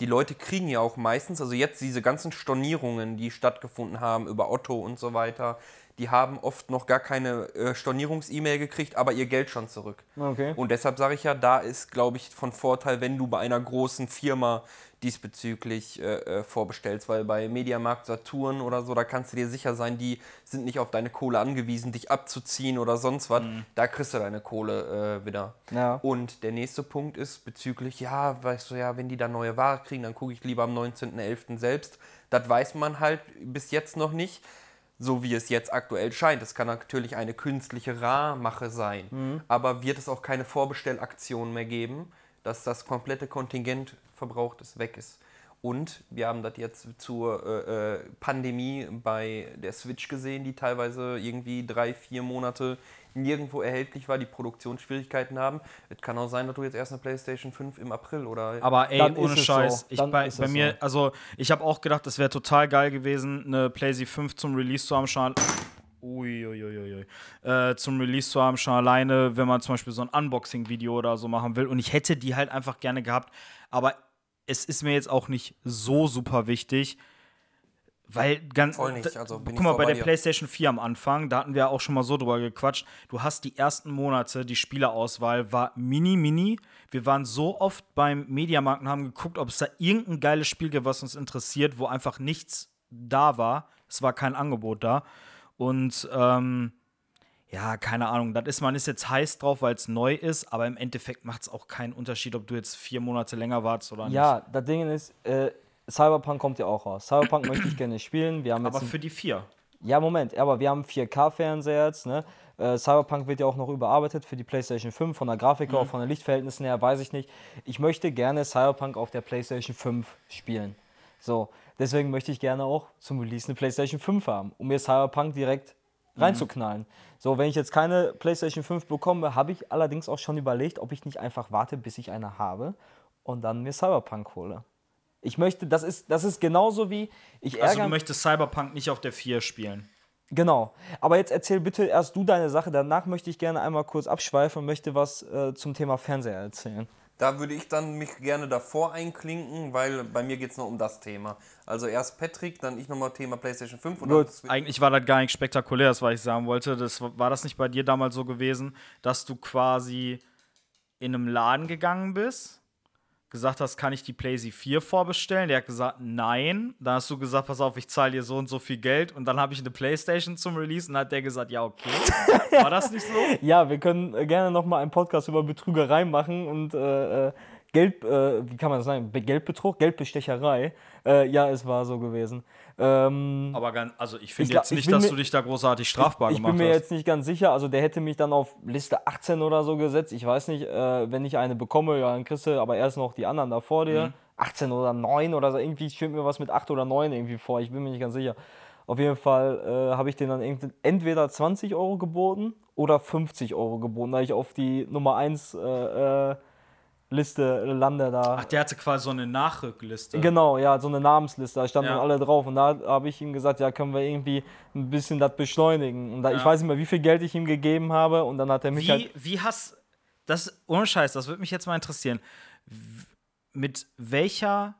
Die Leute kriegen ja auch meistens, also jetzt diese ganzen Stornierungen, die stattgefunden haben über Otto und so weiter, die haben oft noch gar keine äh, Stornierungs-E-Mail gekriegt, aber ihr Geld schon zurück. Okay. Und deshalb sage ich ja, da ist, glaube ich, von Vorteil, wenn du bei einer großen Firma diesbezüglich äh, äh, vorbestellst, weil bei Mediamarkt Saturn oder so, da kannst du dir sicher sein, die sind nicht auf deine Kohle angewiesen, dich abzuziehen oder sonst was. Da kriegst du deine Kohle äh, wieder. Ja. Und der nächste Punkt ist bezüglich, ja, weißt du ja, wenn die da neue Ware kriegen, dann gucke ich lieber am 19.11. selbst. Das weiß man halt bis jetzt noch nicht so wie es jetzt aktuell scheint. Es kann natürlich eine künstliche Rahmache sein, aber wird es auch keine Vorbestellaktion mehr geben, dass das komplette Kontingent verbraucht ist, weg ist. Und wir haben das jetzt zur äh, äh, Pandemie bei der Switch gesehen, die teilweise irgendwie drei, vier Monate nirgendwo erhältlich war, die Produktionsschwierigkeiten haben. Es kann auch sein, dass du jetzt erst eine PlayStation 5 im April oder Aber ey, Dann ohne ist es Scheiß. so. Ich, Dann bei, bei mir, so. also ich habe auch gedacht, es wäre total geil gewesen, eine PlayStation 5 zum Release zu haben, schon. Uiuiuiui. Äh, zum Release zu haben, schon alleine, wenn man zum Beispiel so ein Unboxing-Video oder so machen will. Und ich hätte die halt einfach gerne gehabt. Aber es ist mir jetzt auch nicht so super wichtig. Weil ganz. Voll nicht, also bin guck mal, bei der dir. PlayStation 4 am Anfang, da hatten wir auch schon mal so drüber gequatscht. Du hast die ersten Monate, die Spielerauswahl war mini, mini. Wir waren so oft beim Mediamarkt und haben geguckt, ob es da irgendein geiles Spiel gibt, was uns interessiert, wo einfach nichts da war. Es war kein Angebot da. Und ähm, ja, keine Ahnung, das ist, man ist jetzt heiß drauf, weil es neu ist, aber im Endeffekt macht es auch keinen Unterschied, ob du jetzt vier Monate länger wartest oder nicht. Ja, das Ding ist, äh, Cyberpunk kommt ja auch raus. Cyberpunk möchte ich gerne spielen. Wir haben jetzt Aber für die vier. Ja, Moment, aber wir haben 4K-Fernseher jetzt. Ne? Äh, Cyberpunk wird ja auch noch überarbeitet für die PlayStation 5. Von der Grafik, auch von den Lichtverhältnissen her, weiß ich nicht. Ich möchte gerne Cyberpunk auf der PlayStation 5 spielen. So, deswegen möchte ich gerne auch zum Release eine PlayStation 5 haben, um mir Cyberpunk direkt reinzuknallen. So, wenn ich jetzt keine PlayStation 5 bekomme, habe ich allerdings auch schon überlegt, ob ich nicht einfach warte, bis ich eine habe und dann mir Cyberpunk hole. Ich möchte, das ist, das ist genauso wie ich Also du möchtest Cyberpunk nicht auf der 4 spielen. Genau. Aber jetzt erzähl bitte erst du deine Sache. Danach möchte ich gerne einmal kurz abschweifen und möchte was äh, zum Thema Fernseher erzählen. Da würde ich dann mich gerne davor einklinken, weil bei mir geht es nur um das Thema. Also erst Patrick, dann ich nochmal Thema PlayStation 5 und Gut. Eigentlich war das gar nicht spektakulär, das, was ich sagen wollte. Das, war das nicht bei dir damals so gewesen, dass du quasi in einem Laden gegangen bist, gesagt hast, kann ich die PlayStation 4 vorbestellen? Der hat gesagt, nein. Dann hast du gesagt, pass auf, ich zahle dir so und so viel Geld und dann habe ich eine PlayStation zum Release und dann hat der gesagt, ja, okay. War das nicht so? <laughs> Ja, wir können gerne nochmal einen Podcast über Betrügerei machen und äh, äh, Geld, äh, wie kann man das sagen? Be- Geldbetrug, Geldbestecherei. Äh, ja, es war so gewesen. Ähm, Aber ganz, also ich finde Ich jetzt ich nicht, dass mir- du dich da großartig strafbar ich gemacht bin mir hast. jetzt nicht ganz sicher. Also der hätte mich dann auf Liste 18 oder so gesetzt. Ich weiß nicht, äh, wenn ich eine bekomme, ja, dann kriegst du aber erst noch die anderen da vor dir. 18 oder 9 oder so. Irgendwie schwimmt mir was mit 8 oder 9 irgendwie vor. Ich bin mir nicht ganz sicher. Auf jeden Fall äh, habe ich den dann entweder 20 Euro geboten oder 50 Euro geboten, da ich auf die Nummer 1 äh, äh, Liste lande da. Ach, der hatte quasi so eine Nachrückliste. Genau, ja, so eine Namensliste, da standen Ja. alle drauf. Und da habe ich ihm gesagt, ja, können wir irgendwie ein bisschen das beschleunigen. Und da, ich Ja. weiß nicht mehr, wie viel Geld ich ihm gegeben habe. Und dann hat er mich halt. Wie, wie hast das ohne Scheiß, das würde mich jetzt mal interessieren. Mit welcher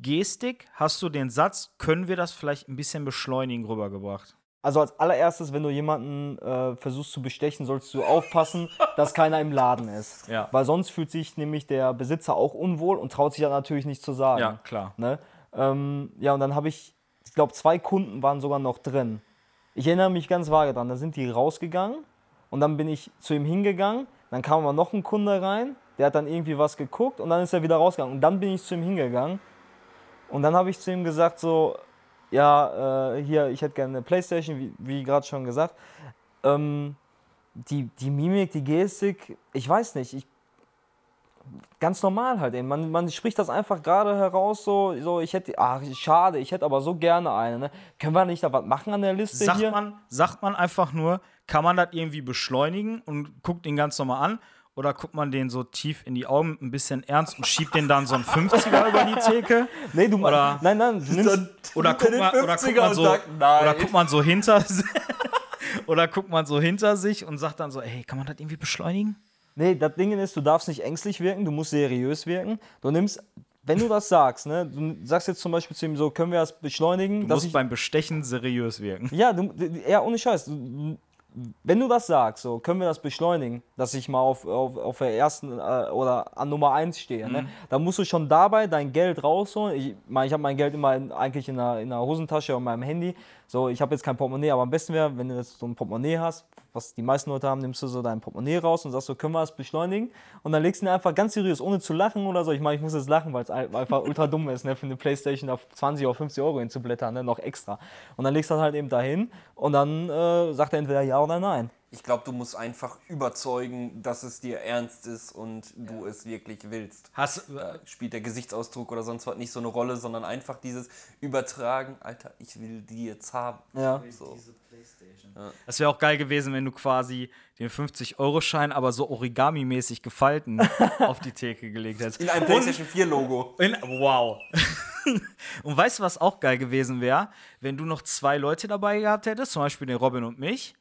Gestik hast du den Satz, können wir das vielleicht ein bisschen beschleunigen, rübergebracht? Also als allererstes, wenn du jemanden äh, versuchst zu bestechen, sollst du aufpassen, dass keiner im Laden ist. Ja. Weil sonst fühlt sich nämlich der Besitzer auch unwohl und traut sich ja natürlich nicht zu sagen. Ja, klar. Ne? Ähm, ja, und dann habe ich, ich glaube, zwei Kunden waren sogar noch drin. Ich erinnere mich ganz vage dran. Da sind die rausgegangen und dann bin ich zu ihm hingegangen. Dann kam aber noch ein Kunde rein, der hat dann irgendwie was geguckt und dann ist er wieder rausgegangen. Und dann bin ich zu ihm hingegangen und dann habe ich zu ihm gesagt so, ja, äh, hier, ich hätte gerne eine Playstation, wie, wie gerade schon gesagt. ähm, die, die Mimik, die Gestik, ich weiß nicht, ich, ganz normal halt eben. Man, man spricht das einfach gerade heraus, so, so ich hätte, ach, schade, ich hätte aber so gerne eine. Ne? Können wir nicht da was machen an der Liste Sagt hier? man, sagt man einfach nur, kann man das irgendwie beschleunigen und guckt ihn ganz normal an? Oder guckt man den so tief in die Augen, ein bisschen ernst und schiebt den dann so einen 50er über die Theke? <laughs> nee, du Oder- Nein, nein, du nimmst, Oder <laughs> guckt man, oder guckt man so, oder guckt man so hinter <laughs> oder guckt man so hinter sich und sagt dann so, ey, kann man das irgendwie beschleunigen? Nee, das Ding ist, du darfst nicht ängstlich wirken, du musst seriös wirken. Du nimmst, wenn du das sagst, ne, du sagst jetzt zum Beispiel zu ihm so, können wir das beschleunigen? Du musst beim Bestechen seriös wirken. ja, du, ja, ohne Scheiß. Du, wenn du das sagst, so, können wir das beschleunigen, dass ich mal auf, auf, auf der ersten äh, oder an Nummer 1 stehe, ne? dann musst du schon dabei dein Geld rausholen. Ich meine, ich habe mein Geld immer in, eigentlich in der, in der Hosentasche und meinem Handy. So, ich habe jetzt kein Portemonnaie, aber am besten wäre, wenn du jetzt so ein Portemonnaie hast, was die meisten Leute haben, nimmst du so dein Portemonnaie raus und sagst so, können wir das beschleunigen? Und dann legst du ihn einfach ganz seriös, ohne zu lachen oder so. Ich meine, ich muss jetzt lachen, weil es einfach ultra dumm ist, ne, für eine Playstation auf 20 oder 50 Euro hinzublättern, ne, noch extra. Und dann legst du das halt eben dahin und dann äh, sagt er entweder ja oder nein. Ich glaube, du musst einfach überzeugen, dass es dir ernst ist und du es wirklich willst. Hast, Da spielt der Gesichtsausdruck oder sonst was nicht so eine Rolle, sondern einfach dieses Übertragen, Alter, ich will die jetzt haben. Ja. So. das wäre auch geil gewesen, wenn du quasi den 50-Euro-Schein aber so Origami-mäßig gefalten <laughs> auf die Theke gelegt hättest. In einem PlayStation 4 Logo. In, wow. <laughs> und weißt du, was auch geil gewesen wäre? Wenn du noch zwei Leute dabei gehabt hättest, zum Beispiel den Robin und mich,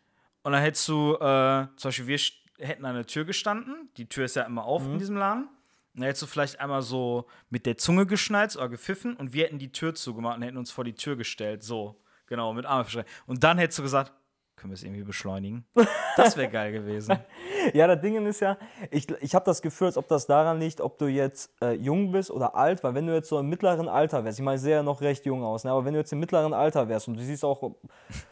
und dann hättest du, äh, zum Beispiel, wir hätten an der Tür gestanden, die Tür ist ja immer auf in diesem Laden, und dann hättest du vielleicht einmal so mit der Zunge geschnalzt oder gepfiffen und wir hätten die Tür zugemacht und hätten uns vor die Tür gestellt, so, genau, mit Armen verschränkt. Und dann hättest du gesagt, können wir es irgendwie beschleunigen? <laughs> Das wäre geil gewesen. Ja, das Ding ist ja, ich, ich habe das Gefühl, als ob das daran liegt, ob du jetzt äh, jung bist oder alt, weil wenn du jetzt so im mittleren Alter wärst, ich meine, ich sehe ja noch recht jung aus, ne, aber wenn du jetzt im mittleren Alter wärst und du siehst auch,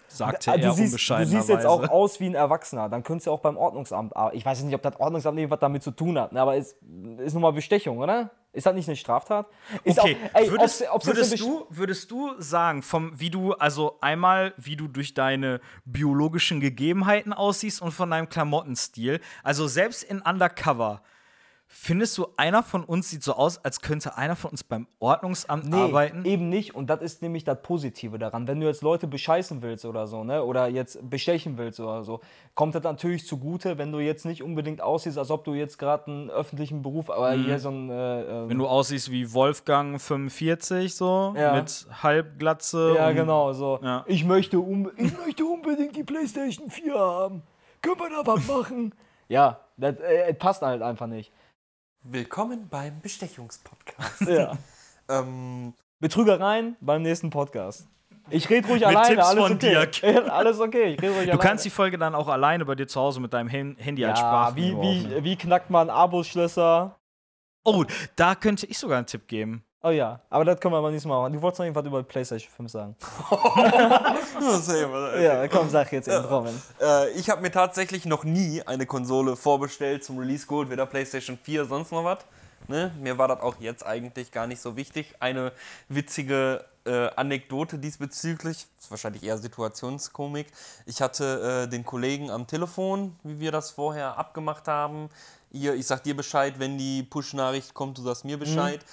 Sagte Ah, er du, siehst, du siehst jetzt auch aus wie ein Erwachsener, dann könntest du auch beim Ordnungsamt. Ich weiß jetzt nicht, ob das Ordnungsamt irgendwas damit zu tun hat, ne, aber es ist nun mal Bestechung, oder? Ist das nicht eine Straftat? Ist Okay, auch, ey, würdest, ob's- ob's würdest, du, würdest du sagen, vom, wie du, also einmal, wie du durch deine biologischen Gegebenheiten aussiehst und von deinem Klamottenstil, also selbst in Undercover, findest du, einer von uns sieht so aus, als könnte einer von uns beim Ordnungsamt Nee, arbeiten? eben nicht. Und das ist nämlich das Positive daran. Wenn du jetzt Leute bescheißen willst oder so, ne, oder jetzt bestechen willst oder so, kommt das natürlich zugute, wenn du jetzt nicht unbedingt aussiehst, als ob du jetzt gerade einen öffentlichen Beruf, aber hier so ein. Äh, ähm, Wenn du aussiehst wie Wolfgang 45, so, Ja. mit Halbglatze. ja, genau, so. Ja. Ich, möchte ich möchte unbedingt die PlayStation 4 haben. Können wir da was machen? Ja, das äh, passt halt einfach nicht. Willkommen beim Bestechungspodcast. Ja. <laughs> ähm, Betrügereien beim nächsten Podcast. Ich rede ruhig Mit alleine, Tipps alles von okay. Dirk. <laughs> alles okay, ich rede ruhig Du alleine. kannst die Folge dann auch alleine bei dir zu Hause mit deinem Handy als Ja, wie, Sprachmemo wie, aufnehmen. wie knackt man Abo-Schlösser? Oh, da könnte ich sogar einen Tipp geben. Oh ja, aber das können wir aber nächstes Mal machen. Du wolltest noch irgendwas über PlayStation 5 sagen. <laughs> Ja, komm, sag jetzt eben, Robin. Äh, ich habe mir tatsächlich noch nie eine Konsole vorbestellt zum Release geholt, weder PlayStation 4, sonst noch was. Ne? Mir war das auch jetzt eigentlich gar nicht so wichtig. Eine witzige äh, Anekdote diesbezüglich, ist wahrscheinlich eher Situationskomik. Ich hatte äh, den Kollegen am Telefon, wie wir das vorher abgemacht haben. Ihr, ich sag dir Bescheid, wenn die Push-Nachricht kommt, du sagst mir Bescheid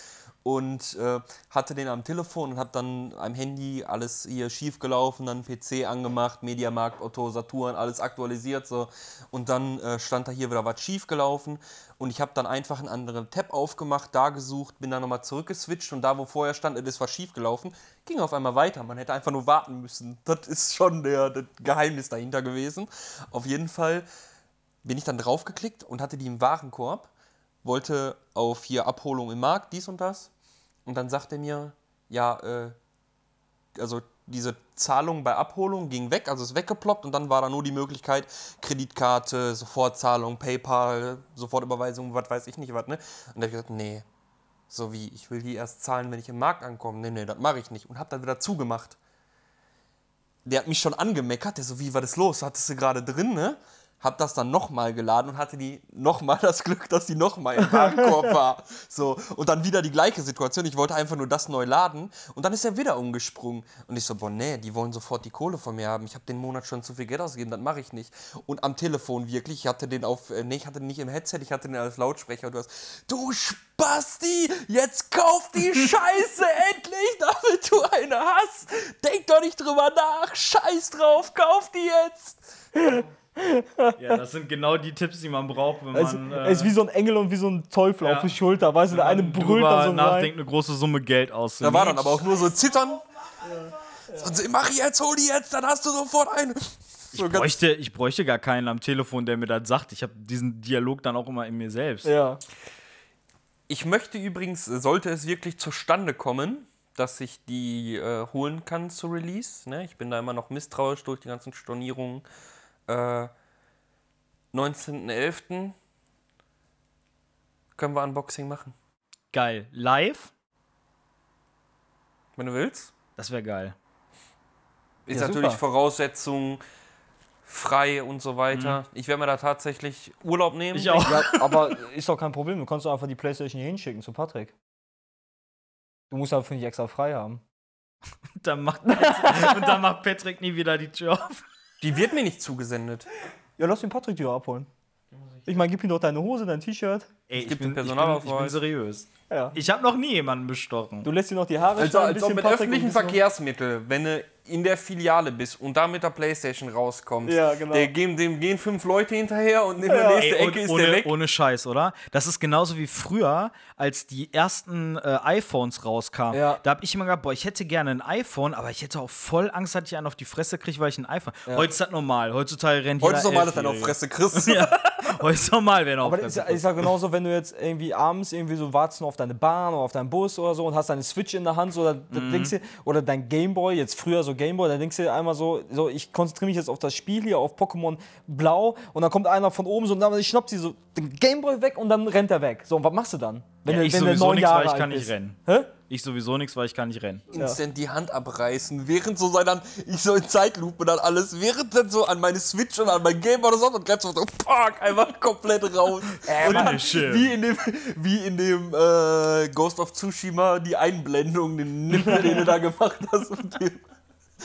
und äh, hatte den am Telefon und habe dann am Handy alles hier schief gelaufen, dann PC angemacht, Mediamarkt, Otto, Saturn, alles aktualisiert so und dann äh, stand da hier wieder was schief gelaufen und ich habe dann einfach einen anderen Tab aufgemacht, da gesucht, bin dann nochmal zurückgeswitcht und da, wo vorher stand, es war schief gelaufen, ging auf einmal weiter. Man hätte einfach nur warten müssen. Das ist schon der, das Geheimnis dahinter gewesen. Auf jeden Fall bin ich dann draufgeklickt und hatte die im Warenkorb, wollte auf hier Abholung im Markt, dies und das. Und dann sagte er mir, ja, äh, also diese Zahlung bei Abholung ging weg, also ist weggeploppt und dann war da nur die Möglichkeit, Kreditkarte, Sofortzahlung, PayPal, Sofortüberweisung, was weiß ich nicht was, ne? Und da habe ich gesagt, nee, so wie, ich will die erst zahlen, wenn ich im Markt ankomme. Nee, nee, das mache ich nicht. Und habe dann wieder zugemacht. Der hat mich schon angemeckert, der so, wie war das los? Hattest du gerade drin, ne? Hab das dann nochmal geladen und hatte die nochmal das Glück, dass die nochmal im Warenkorb war. So, und dann wieder die gleiche Situation. Ich wollte einfach nur das neu laden und dann ist er wieder umgesprungen. Und ich so, boah, nee, die wollen sofort die Kohle von mir haben. Ich habe den Monat schon zu viel Geld ausgegeben, das mache ich nicht. Und am Telefon wirklich, ich hatte den auf, äh, nee, ich hatte den nicht im Headset, ich hatte den als Lautsprecher und du hast, du Spasti, jetzt kauf die Scheiße <laughs> endlich, damit du eine hast. Denk doch nicht drüber nach, scheiß drauf, kauf die jetzt. Ja, das sind genau die Tipps, die man braucht, wenn Es, man. er ist wie so ein Engel und wie so ein Teufel ja. auf der Schulter. Weißt du, der eine brüllt dann so nachdenkt, rein. eine große Summe Geld auszugeben. Da war dann aber auch nur so zittern. Und sie, mach jetzt, hol die jetzt, dann hast du sofort eine. So Ich bräuchte, ich bräuchte gar keinen am Telefon, der mir das sagt. Ich habe diesen Dialog dann auch immer in mir selbst. Ja. Ich möchte übrigens, sollte es wirklich zustande kommen, dass ich die äh, holen kann zu Release. Ne? Ich bin da immer noch misstrauisch durch die ganzen Stornierungen. Äh, 19.11. können wir Unboxing machen, Geil. Live? wenn du willst. Das wäre geil. Ist Ja, natürlich super. Voraussetzung frei und so weiter. Ich werde mir da tatsächlich Urlaub nehmen. Ich auch. ja, aber ist doch kein Problem. Du kannst doch einfach die Playstation hier hinschicken zu Patrick. Du musst einfach nicht extra frei haben. Und <laughs> dann macht Patrick, <laughs> und dann macht Patrick nie wieder die Tür auf. Die wird mir nicht zugesendet. Ja, lass den Patrick dir abholen. Ich meine, gib ihm doch deine Hose, dein T-Shirt. Ey, ich gibt bin, den ich, bin, ich bin Personalausweis. seriös. Ja. Ich habe noch nie jemanden bestochen. Du lässt dir noch die Haare Also als ob mit öffentlichen Verkehrsmitteln, wenn du in der Filiale bist und da mit der Playstation rauskommst, Ja, genau. der gehen, dem gehen fünf Leute hinterher und in der Ja. nächsten Ey, Ecke ist ohne, der weg. ohne Scheiß, oder? Das ist genauso wie früher, als die ersten äh, iPhones rauskamen. Ja. Da habe ich immer gedacht, boah, ich hätte gerne ein iPhone, aber ich hätte auch voll Angst, dass ich einen auf die Fresse kriege, weil ich ein iPhone. Heute ist das normal. Heutzutage rennt Heute jeder ist normal, dass du einen auf. Fresse kriegst. <laughs> Ja, <laughs> ist normal, wenn er Aber ist, ist ja genauso, wenn du jetzt irgendwie abends irgendwie so wartest auf deine Bahn oder auf deinen Bus oder so und hast deine Switch in der Hand so, dann dann denkst du, oder dein Gameboy, jetzt früher so Gameboy, dann denkst du einmal so, so, ich konzentriere mich jetzt auf das Spiel hier, auf Pokémon Blau und dann kommt einer von oben so und dann schnappt sie so den Gameboy weg und dann rennt er weg. So, und was machst du dann? Wenn Ja, du- ich wenn sowieso nichts, weil ich kann nicht rennen. Hä? Ich sowieso nichts, weil ich kann nicht rennen. Instant die Hand abreißen, während so sein dann, ich so in Zeitlupe dann alles, während dann so an meine Switch und an mein Game oder so und greifst so, pack, einfach komplett raus. <laughs> und dann, wie in dem, wie in dem äh, Ghost of Tsushima, die Einblendung, den Nippel, den du da gemacht hast und dem,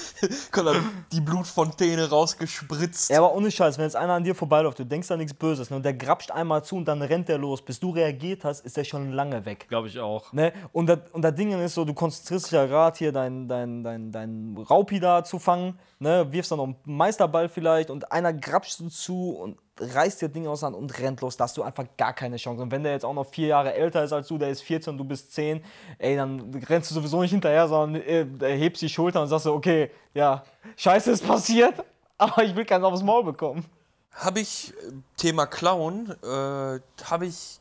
<laughs> kommt dann die Blutfontäne rausgespritzt. Ja, aber ohne Scheiß, wenn jetzt einer an dir vorbeiläuft, du denkst an nichts Böses ne, und der grapscht einmal zu und dann rennt der los. Bis du reagiert hast, ist der schon lange weg. Glaube ich auch. Ne? Und, das, und das Ding ist so, du konzentrierst dich ja gerade hier dein, dein, dein, dein Raupi da zu fangen, ne? wirfst dann noch einen Meisterball vielleicht und einer grapscht zu und reißt dir Ding aus der Hand und rennt los. Da hast du einfach gar keine Chance. Und wenn der jetzt auch noch vier Jahre älter ist als du, der ist 14 und du bist 10, ey, dann rennst du sowieso nicht hinterher, sondern äh, hebst die Schulter und sagst so, okay, ja, scheiße ist passiert, <laughs> aber ich will keins aufs Maul bekommen. Habe ich, äh, Thema Clown, äh, habe ich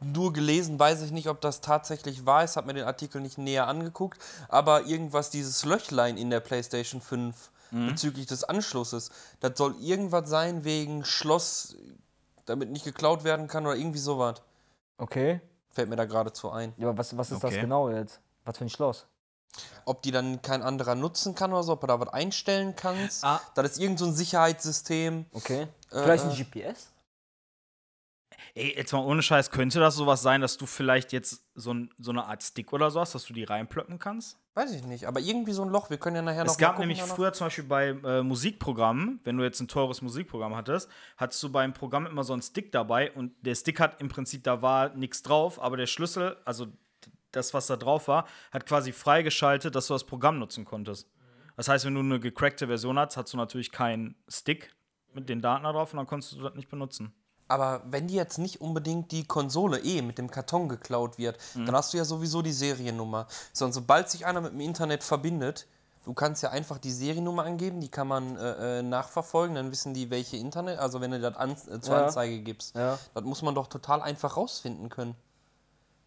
nur gelesen, weiß ich nicht, ob das tatsächlich wahr ist, habe mir den Artikel nicht näher angeguckt, aber irgendwas, dieses Löchlein in der PlayStation 5 bezüglich des Anschlusses, das soll irgendwas sein wegen Schloss, damit nicht geklaut werden kann oder irgendwie sowas. Okay. Fällt mir da geradezu ein. Ja, aber was, was ist das Okay. genau jetzt? Was für ein Schloss? Ob die dann kein anderer nutzen kann oder so, ob du da was einstellen kannst. Ah. Das ist irgend so ein Sicherheitssystem. Okay. Äh, Vielleicht ein äh. GPS? Ey, jetzt mal ohne Scheiß, könnte das sowas sein, dass du vielleicht jetzt so, ein, so eine Art Stick oder so hast, dass du die reinplöppen kannst? Weiß ich nicht, aber irgendwie so ein Loch. Wir können ja nachher noch Es gab gucken nämlich früher zum Beispiel bei äh, Musikprogrammen, wenn du jetzt ein teures Musikprogramm hattest, hattest du beim Programm immer so einen Stick dabei und der Stick hat im Prinzip, da war nichts drauf, aber der Schlüssel, also das, was da drauf war, hat quasi freigeschaltet, dass du das Programm nutzen konntest. Das heißt, wenn du eine gecrackte Version hast, hast du natürlich keinen Stick mit den Daten da drauf und dann konntest du das nicht benutzen. Aber wenn die jetzt nicht unbedingt die Konsole eh mit dem Karton geklaut wird, Mhm. dann hast du ja sowieso die Seriennummer. Sondern sobald sich einer mit dem Internet verbindet, du kannst ja einfach die Seriennummer angeben, die kann man äh, äh, nachverfolgen, dann wissen die, welche Internet, also wenn du das an, äh, zur Ja. Anzeige gibst. Ja. Das muss man doch total einfach rausfinden können.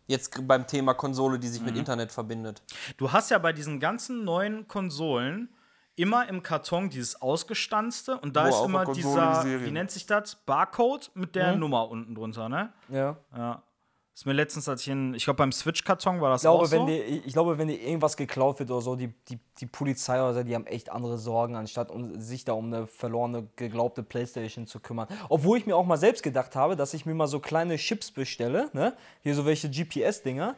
Jetzt beim Thema Konsole, die sich Mhm. mit Internet verbindet. Du hast ja bei diesen ganzen neuen Konsolen immer im Karton dieses ausgestanzte und da Wo ist immer dieser, wie nennt sich das? Barcode mit der Nummer unten drunter, ne? Ja. Ja. Ist mir letztens, als ich in, ich glaube beim Switch-Karton war das Ich glaube, auch wenn so. dir, ich glaube, wenn dir irgendwas geklaut wird oder so, die, die, die Polizei oder so, die haben echt andere Sorgen, anstatt um, sich da um eine verlorene, geglaubte Playstation zu kümmern. Obwohl ich mir auch mal selbst gedacht habe, dass ich mir mal so kleine Chips bestelle, ne? Hier so welche GPS-Dinger.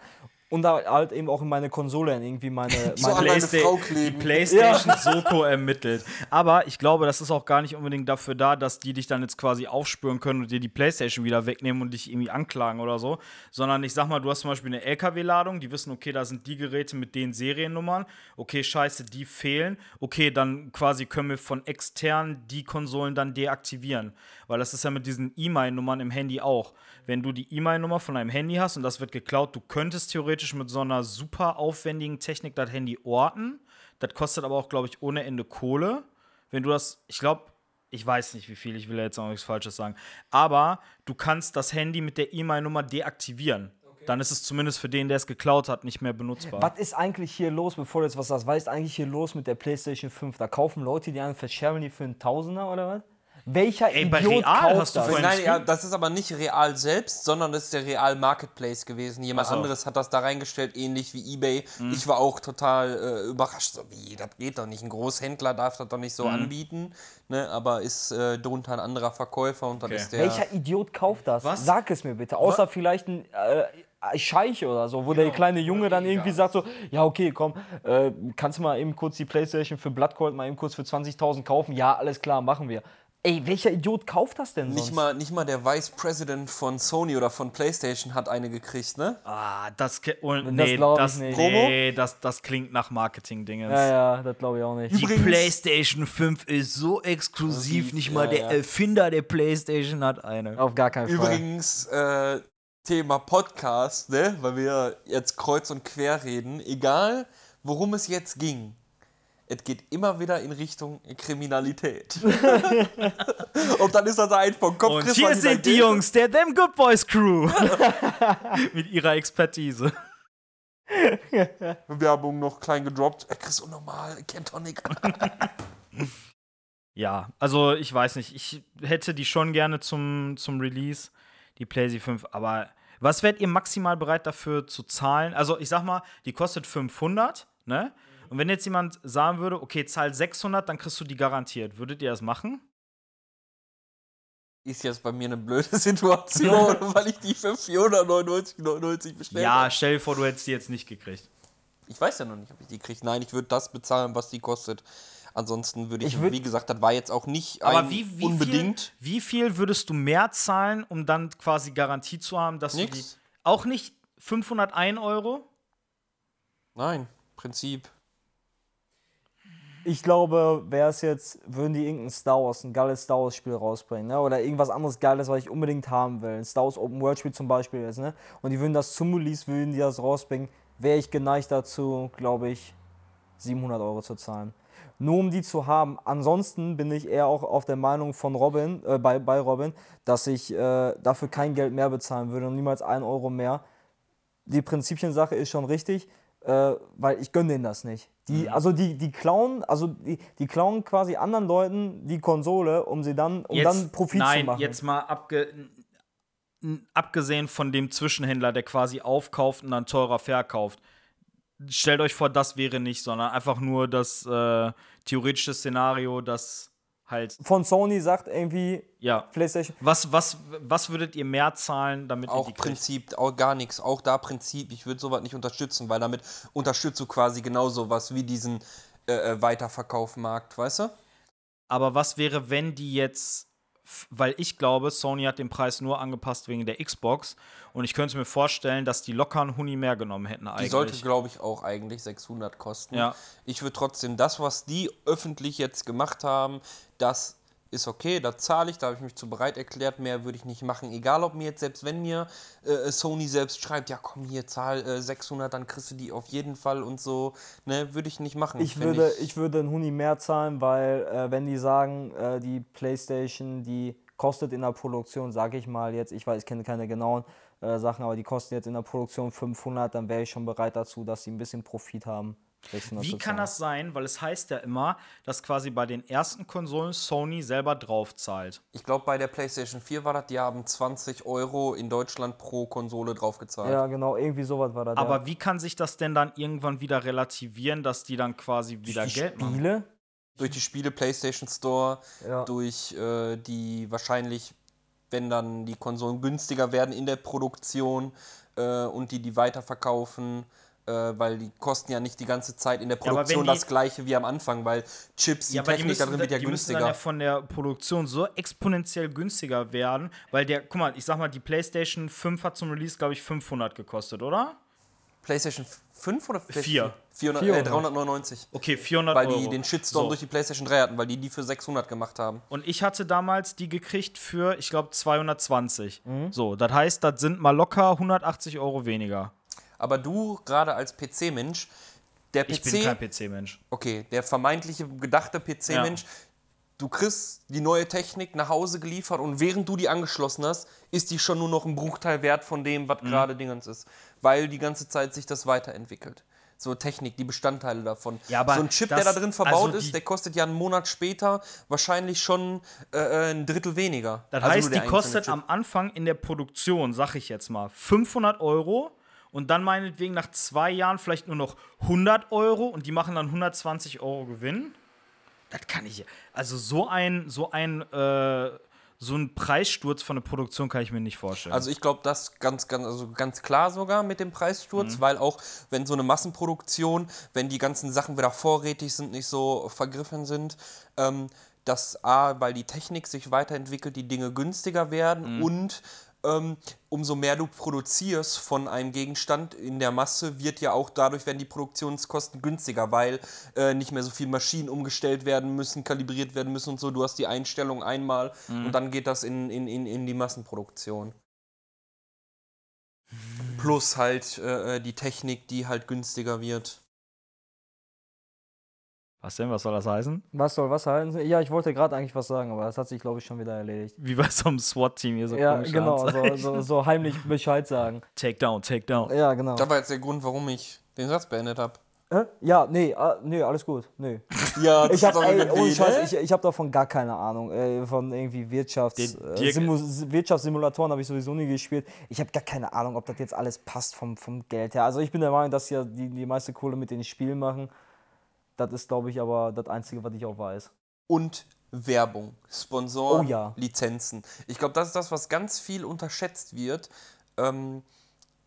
Und da halt eben auch in meine Konsole irgendwie meine, <laughs> So meine deine Playsta- Frau die. PlayStation Soko ermittelt. Aber ich glaube, das ist auch gar nicht unbedingt dafür da, dass die dich dann jetzt quasi aufspüren können und dir die PlayStation wieder wegnehmen und dich irgendwie anklagen oder so. Sondern ich sag mal, du hast zum Beispiel eine LKW-Ladung, die wissen, okay, da sind die Geräte mit den Seriennummern. Okay, scheiße, die fehlen. Okay, dann quasi können wir von extern die Konsolen dann deaktivieren. Weil das ist ja mit diesen E-Mail-Nummern im Handy auch. Wenn du die E-Mail-Nummer von deinem Handy hast und das wird geklaut, du könntest theoretisch mit so einer super aufwendigen Technik das Handy orten. Das kostet aber auch, glaube ich, ohne Ende Kohle. Wenn du das, ich glaube, ich weiß nicht, wie viel, ich will ja jetzt auch nichts Falsches sagen. Aber du kannst das Handy mit der E-Mail-Nummer deaktivieren. Dann ist es zumindest für den, der es geklaut hat, nicht mehr benutzbar. Was ist eigentlich hier los, bevor du jetzt was sagst? Was ist eigentlich hier los mit der PlayStation 5? Da kaufen Leute die an, verscherben die für einen Tausender oder was? Welcher Ey, bei Idiot Real kauft hast du das? vorhin- Nein, ja, das ist aber nicht real selbst, sondern das ist der Real Marketplace gewesen. Jemand Ach so. anderes hat das da reingestellt, ähnlich wie eBay. Mhm. Ich war auch total äh, überrascht. So, wie, das geht doch nicht. Ein Großhändler darf das doch nicht Mhm. so anbieten. Ne? Aber ist äh, drunter ein anderer Verkäufer und dann Okay. ist der. Welcher Idiot kauft das? Was? Sag es mir bitte. Außer vielleicht ein äh, Scheich oder so, wo der kleine Junge dann irgendwie sagt so, ja okay, komm, äh, kannst du mal eben kurz die Playstation für Blood Cold mal eben kurz für 20.000 kaufen? Ja, alles klar, machen wir. Ey, welcher Idiot kauft das denn sonst? Nicht mal, nicht mal der Vice President von Sony oder von PlayStation hat eine gekriegt, ne? ah, das, oh, Das nee, das, nicht. nee, das, das klingt nach Marketing-Dingens. ja, ja, das glaube ich auch nicht. Die PlayStation 5 ist so exklusiv, nicht mal ja, der ja. Erfinder der PlayStation hat eine. Auf gar keinen Fall. Übrigens, äh, Thema Podcast, ne? Weil wir jetzt kreuz und quer reden. Egal, worum es jetzt ging. Es geht immer wieder in Richtung Kriminalität. <laughs> und dann ist das ein vom Kopf Und Chris, hier sind die. Jungs der Them Good Boys Crew. <laughs> Mit ihrer Expertise. <laughs> Werbung noch klein gedroppt. Äh, Chris, unnormal, Kentonic. Ja, also ich weiß nicht. Ich hätte die schon gerne zum, zum Release, die PlayStation 5. Aber was wärt ihr maximal bereit dafür zu zahlen? Also ich sag mal, die kostet 500, ne? Und wenn jetzt jemand sagen würde, okay, zahl 600, dann kriegst du die garantiert. Würdet ihr das machen? ist jetzt bei mir eine blöde <laughs> Situation, <laughs> weil ich die für 499,99 bestellt Ja, habe. stell dir vor, du hättest die jetzt nicht gekriegt. Ich weiß ja noch nicht, ob ich die kriege. Nein, ich würde das bezahlen, was die kostet. Ansonsten würde ich, Ich würd- wie gesagt, das war jetzt auch nicht Aber ein wie, wie, unbedingt. Viel, wie viel würdest du mehr zahlen, um dann quasi Garantie zu haben, dass du die. Nix. Auch nicht 501 Euro? Nein, Prinzip. Ich glaube, wäre es jetzt, würden die irgendein Star Wars, ein geiles Star Wars Spiel rausbringen, ne? Oder irgendwas anderes Geiles, was ich unbedingt haben will. Ein Star Wars Open World Spiel zum Beispiel jetzt, ne? Und die würden das zum Release, würden die das rausbringen, wäre ich geneigt dazu, glaube ich, 700 Euro zu zahlen. Nur um die zu haben. Ansonsten bin ich eher auch auf der Meinung von Robin, äh, bei, bei Robin, dass ich äh, dafür kein Geld mehr bezahlen würde und niemals 1 Euro mehr. Die Prinzipiensache ist schon richtig, äh, weil ich gönne denen das nicht. Die, Also die, die klauen, also die, die klauen quasi anderen Leuten die Konsole, um sie dann, um dann Profit nein, zu machen. jetzt mal abge abgesehen von dem Zwischenhändler, der quasi aufkauft und dann teurer verkauft. Stellt euch vor, das wäre nicht, sondern einfach nur das äh, theoretische Szenario, das halt, Von Sony sagt irgendwie ja. PlayStation. Was, was, was würdet ihr mehr zahlen, damit ihr Auch die kriegt? Prinzip, auch gar nichts. Auch da Prinzip, ich würde sowas nicht unterstützen, weil damit unterstützt du quasi genau sowas wie diesen äh, äh, Weiterverkaufmarkt, weißt du? Aber was wäre, wenn die jetzt, weil ich glaube, Sony hat den Preis nur angepasst wegen der Xbox und ich könnte mir vorstellen, dass die locker einen Huni mehr genommen hätten Die eigentlich. sollte, glaube ich, auch eigentlich 600 kosten. Ja. Ich würde trotzdem das, was die öffentlich jetzt gemacht haben, das ist okay, da zahle ich, da habe ich mich zu bereit erklärt, mehr würde ich nicht machen. Egal, ob mir jetzt, selbst wenn mir äh, Sony selbst schreibt, ja komm hier, zahl äh, 600, dann kriegst du die auf jeden Fall und so, ne, würde ich nicht machen. Ich würde, ich würde einen Huni mehr zahlen, weil äh, wenn die sagen, äh, die PlayStation, die kostet in der Produktion, sage ich mal jetzt, ich weiß, ich kenne keine genauen äh, Sachen, aber die kostet jetzt in der Produktion 500, dann wäre ich schon bereit dazu, dass sie ein bisschen Profit haben. 600 Wie kann das sein? Weil es heißt ja immer, dass quasi bei den ersten Konsolen Sony selber drauf zahlt. Ich glaube, bei der PlayStation 4 war das, die haben 20 Euro in Deutschland pro Konsole draufgezahlt. Ja, genau, irgendwie sowas war das. Aber ja. wie kann sich das denn dann irgendwann wieder relativieren, dass die dann quasi wieder Geld machen? Spiele? Durch die Spiele PlayStation Store, Ja. durch äh, die wahrscheinlich, wenn dann die Konsolen günstiger werden in der Produktion äh, und die die weiterverkaufen, weil die kosten ja nicht die ganze Zeit in der Produktion die- das gleiche wie am Anfang, weil Chips, die Ja, die Technik müssen, da drin wird ja die müssen dann günstiger. ja von der Produktion so exponentiell günstiger werden, weil der, guck mal, ich sag mal, die PlayStation 5 hat zum Release, glaube ich, 500 gekostet, oder? PlayStation 5 oder Vier. 400, äh, 400. 399. Okay, 400 Weil Euro. die den Shitstorm So. durch die PlayStation 3 hatten, weil die die für 600 gemacht haben. Und ich hatte damals die gekriegt für, ich glaube, 220. Mhm. So, das heißt, das sind mal locker 180 Euro weniger. Aber du, gerade als PC-Mensch, der PC, Ich bin kein PC-Mensch. okay, der vermeintliche gedachte PC-Mensch, du kriegst die neue Technik nach Hause geliefert und während du die angeschlossen hast, ist die schon nur noch ein Bruchteil wert von dem, Mhm. was gerade Dingens ist. Weil die ganze Zeit sich das weiterentwickelt. So Technik, die Bestandteile davon. Ja, aber so ein Chip, das- der da drin verbaut also ist, der kostet ja einen Monat später wahrscheinlich schon äh, äh, ein Drittel weniger. Das Also heißt, die kostet Chip. am Anfang in der Produktion, sag ich jetzt mal, 500 Euro und dann meinetwegen nach zwei Jahren vielleicht nur noch 100 Euro und die machen dann 120 Euro Gewinn. Das kann ich. Also so ein, so ein, äh, so ein Preissturz von der Produktion kann ich mir nicht vorstellen. Also ich glaube, das ganz, ganz, also ganz klar sogar mit dem Mhm. Preissturz, weil auch wenn so eine Massenproduktion, wenn die ganzen Sachen wieder vorrätig sind, nicht so vergriffen sind, ähm, dass A, weil die Technik sich weiterentwickelt, die Dinge günstiger Mhm. werden und ähm, umso mehr du produzierst von einem Gegenstand in der Masse, wird ja auch dadurch werden die Produktionskosten günstiger, weil äh, nicht mehr so viele Maschinen umgestellt werden müssen, kalibriert werden müssen und so. Du hast die Einstellung einmal Mhm. und dann geht das in, in, in, in die Massenproduktion. Plus halt äh, die Technik, die halt günstiger wird. Was denn? Was soll das heißen? Was soll was halten? Ja, ich wollte gerade eigentlich was sagen, aber das hat sich, glaube ich, schon wieder erledigt. Wie bei so einem SWAT-Team hier so ja, genau, so, <laughs> so, so heimlich Bescheid sagen. Take down, take down. Ja, genau. Das war jetzt der Grund, warum ich den Satz beendet habe. Hä? Ja, nee, ah, nee, alles gut. Nee. <laughs> Ja, Ich habe irgendwie, ohne Scheiß, ne? ich, ich hab davon gar keine Ahnung. Äh, von irgendwie Wirtschafts, äh, Wirtschaftssimulatoren habe ich sowieso nie gespielt. Ich habe gar keine Ahnung, ob das jetzt alles passt vom, vom Geld her. Also ich bin der Meinung, dass ja die, die meiste Kohle mit den Spielen machen. Das ist, glaube ich, aber das Einzige, was ich auch weiß. Und Werbung, Sponsoren, Oh ja. Lizenzen. Ich glaube, das ist das, was ganz viel unterschätzt wird. Ähm,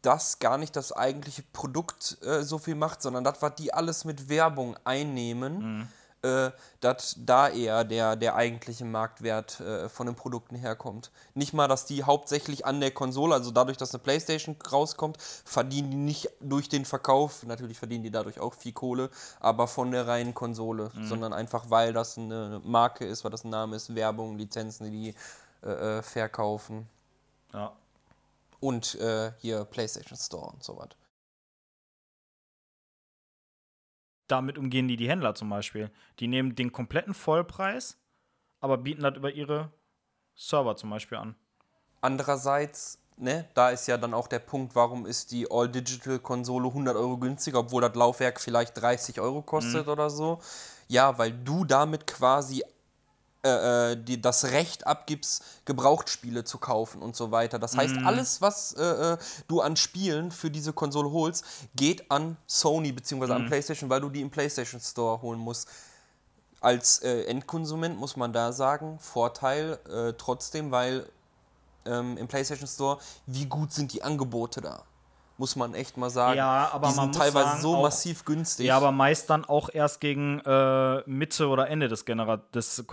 dass gar nicht das eigentliche Produkt äh, so viel macht, sondern das, was die alles mit Werbung einnehmen, äh, dass da eher der, der eigentliche Marktwert äh, von den Produkten herkommt. Nicht mal, dass die hauptsächlich an der Konsole, also dadurch, dass eine Playstation rauskommt, verdienen die nicht durch den Verkauf, natürlich verdienen die dadurch auch viel Kohle, aber von der reinen Konsole, sondern einfach, weil das eine Marke ist, weil das ein Name ist, Werbung, Lizenzen, die die äh, äh, verkaufen Ja. und äh, hier PlayStation Store und so was. Damit umgehen die die Händler zum Beispiel. Die nehmen den kompletten Vollpreis, aber bieten das über ihre Server zum Beispiel an. Andererseits, ne, da ist ja dann auch der Punkt, warum ist die All-Digital-Konsole 100 Euro günstiger, obwohl das Laufwerk vielleicht 30 Euro kostet oder so. Ja, weil du damit quasi äh, äh, die, das Recht abgibst, Gebrauchtspiele zu kaufen und so weiter. Das heißt, alles, was äh, äh, du an Spielen für diese Konsole holst, geht an Sony bzw. an PlayStation, weil du die im PlayStation Store holen musst. Als äh, Endkonsument muss man da sagen, Vorteil äh, trotzdem, weil ähm, im PlayStation Store, wie gut sind die Angebote da? Muss man echt mal sagen. Ja, aber die man sind teilweise sagen, so auch- massiv günstig. Ja, aber meist dann auch erst gegen äh, Mitte oder Ende des, Genera des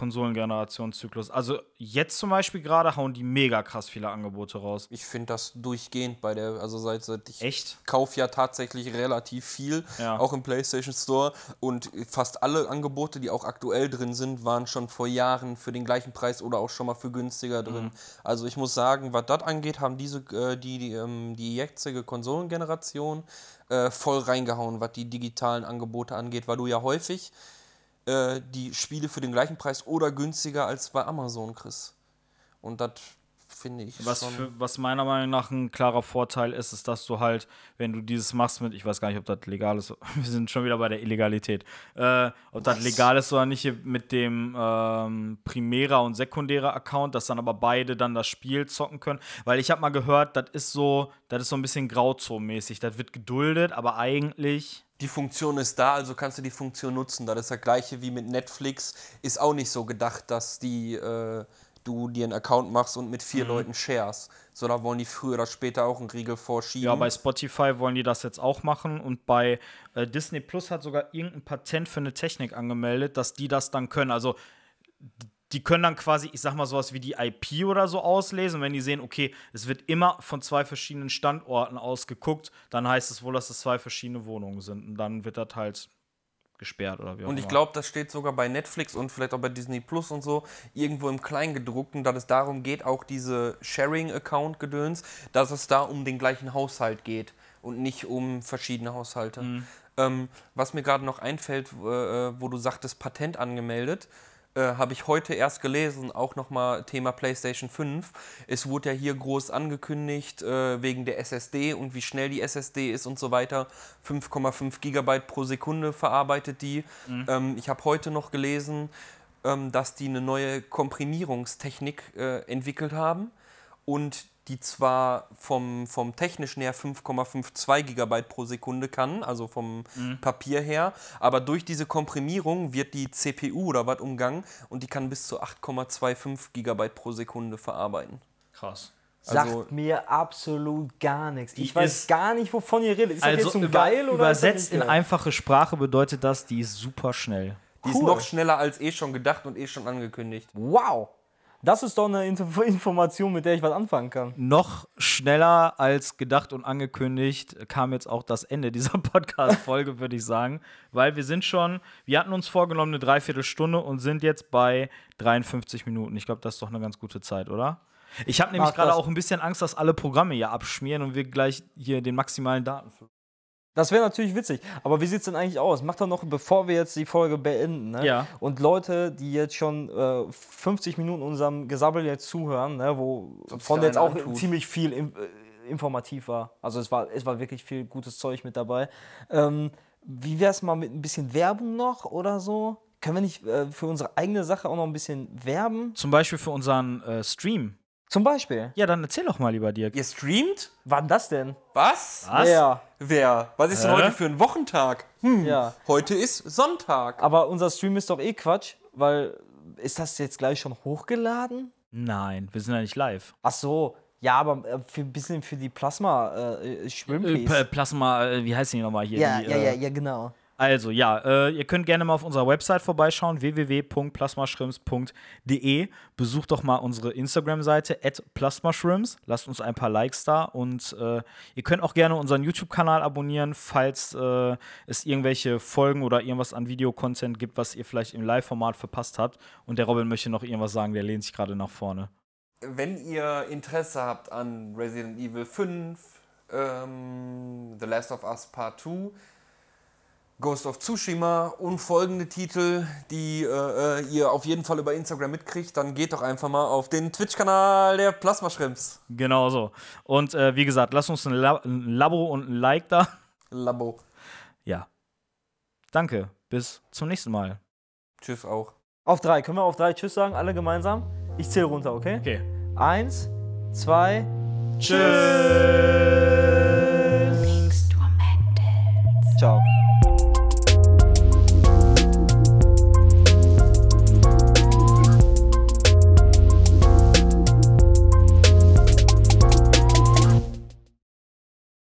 Konsolengenerationszyklus. Also jetzt zum Beispiel gerade hauen die mega krass viele Angebote raus. ich finde das durchgehend bei der, also seit, seit ich Echt? kaufe ja tatsächlich relativ viel, Ja. auch im PlayStation Store. Und fast alle Angebote, die auch aktuell drin sind, waren schon vor Jahren für den gleichen Preis oder auch schon mal für günstiger drin. Also ich muss sagen, was das angeht, haben diese äh, die, die, ähm, die jetzige Konsolengeneration äh, voll reingehauen, was die digitalen Angebote angeht, weil du ja häufig äh, die Spiele für den gleichen Preis oder günstiger als bei Amazon kriegst. Und das finde ich. Was, für, was meiner Meinung nach ein klarer Vorteil ist, ist, dass du halt, wenn du dieses machst mit, ich weiß gar nicht, ob das legal ist, <laughs> wir sind schon wieder bei der Illegalität, äh, ob das legal ist oder nicht mit dem ähm, primärer und sekundärer Account, dass dann aber beide dann das Spiel zocken können. Weil ich habe mal gehört, das ist so, das ist so ein bisschen Grauzone-mäßig. Das wird geduldet, aber eigentlich. Die Funktion ist da, also kannst du die Funktion nutzen. Das ist das gleiche wie mit Netflix. Ist auch nicht so gedacht, dass die, äh, du dir einen Account machst und mit vier Mhm. Leuten shares. So, da wollen die früher oder später auch einen Riegel vorschieben. Ja, bei Spotify wollen die das jetzt auch machen und bei äh, Disney Plus hat sogar irgendein Patent für eine Technik angemeldet, dass die das dann können. Also die können dann quasi, ich sag mal, sowas wie die IP oder so auslesen. Wenn die sehen, okay, es wird immer von zwei verschiedenen Standorten aus geguckt, dann heißt es wohl, dass es zwei verschiedene Wohnungen sind. Und dann wird das halt gesperrt oder wie auch Und ich glaube, das steht sogar bei Netflix und vielleicht auch bei Disney Plus und so irgendwo im Kleingedruckten, dass es darum geht, auch diese Sharing-Account-Gedöns, dass es da um den gleichen Haushalt geht und nicht um verschiedene Haushalte. Ähm, was mir gerade noch einfällt, äh, wo du sagtest, Patent angemeldet, äh, habe ich heute erst gelesen, auch nochmal Thema PlayStation 5. Es wurde ja hier groß angekündigt, äh, wegen der SSD und wie schnell die SSD ist und so weiter. 5,5 Gigabyte pro Sekunde verarbeitet die. Ähm, ich habe heute noch gelesen, ähm, dass die eine neue Komprimierungstechnik äh, entwickelt haben und die zwar vom, vom technischen her 5,52 Gigabyte pro Sekunde kann, also vom Papier her, aber durch diese Komprimierung wird die CPU oder was umgangen und die kann bis zu 8,25 Gigabyte pro Sekunde verarbeiten. Krass. Sagt Also- mir absolut gar nichts. Ich weiß ist- gar nicht, wovon ihr redet. Ist das Also jetzt so über, geil oder ist das übersetzt in einfache Sprache bedeutet das, die ist super schnell. Die ist Cool. noch schneller als eh schon gedacht und eh schon angekündigt. Wow! Das ist doch eine Info- <laughs> Information, mit der ich was anfangen kann. noch schneller als gedacht und angekündigt kam jetzt auch das Ende dieser <laughs> Podcast-Folge, <laughs> würde ich sagen. Weil wir sind schon, wir hatten uns vorgenommen eine Dreiviertelstunde und sind jetzt bei 53 Minuten. Ich glaube, das ist doch eine ganz gute Zeit, oder? Ich habe nämlich gerade auch ein bisschen Angst, dass alle Programme hier abschmieren und wir gleich hier den maximalen Daten. Das wäre natürlich witzig. Aber wie sieht es denn eigentlich aus? Macht doch noch, bevor wir jetzt die Folge beenden, ne? Ja. Und Leute, die jetzt schon äh, 50 Minuten unserem Gesabbel jetzt zuhören, ne? wo Sonst von der jetzt auch antut. ziemlich viel im, äh, informativ war. Also es war, es war wirklich viel gutes Zeug mit dabei. Ähm, wie wäre es mal mit ein bisschen Werbung noch oder so? Können wir nicht äh, für unsere eigene Sache auch noch ein bisschen werben? Zum Beispiel für unseren äh, Stream. Zum Beispiel. Ja, dann erzähl doch mal lieber Dirk. Ihr streamt? Wann das denn? Was? Was? Ja, Wer? Was ist denn Hä? heute für ein Wochentag? Hm, ja. heute ist Sonntag. Aber unser Stream ist doch eh Quatsch, weil ist das jetzt gleich schon hochgeladen? Nein, wir sind ja nicht live. Ach so, ja, aber äh, für ein bisschen für die Plasma äh, Äh. P- Plasma, äh, wie heißt die nochmal hier? ja, die, ja, äh, ja, ja, genau. Also ja, äh, ihr könnt gerne mal auf unserer Website vorbeischauen, www.plasmaschrimps.de. Besucht doch mal unsere Instagram-Seite plasmaschrimps. Lasst uns ein paar Likes da und äh, ihr könnt auch gerne unseren YouTube-Kanal abonnieren, falls äh, es irgendwelche Folgen oder irgendwas an Videocontent gibt, was ihr vielleicht im Live-Format verpasst habt. Und der Robin möchte noch irgendwas sagen, der lehnt sich gerade nach vorne. Wenn ihr Interesse habt an Resident Evil 5, ähm, The Last of Us Part 2, Ghost of Tsushima und folgende Titel, die äh, äh, ihr auf jeden Fall über Instagram mitkriegt, dann geht doch einfach mal auf den Twitch-Kanal der Plasmaschrimps. Genau so. Und äh, wie gesagt, lasst uns ein, La ein Labo und ein Like da. Labo. Ja. Danke. Bis zum nächsten Mal. Tschüss auch. Auf drei. Können wir auf drei Tschüss sagen, alle gemeinsam? Ich zähle runter, okay? Okay. Eins, zwei, Tschüss.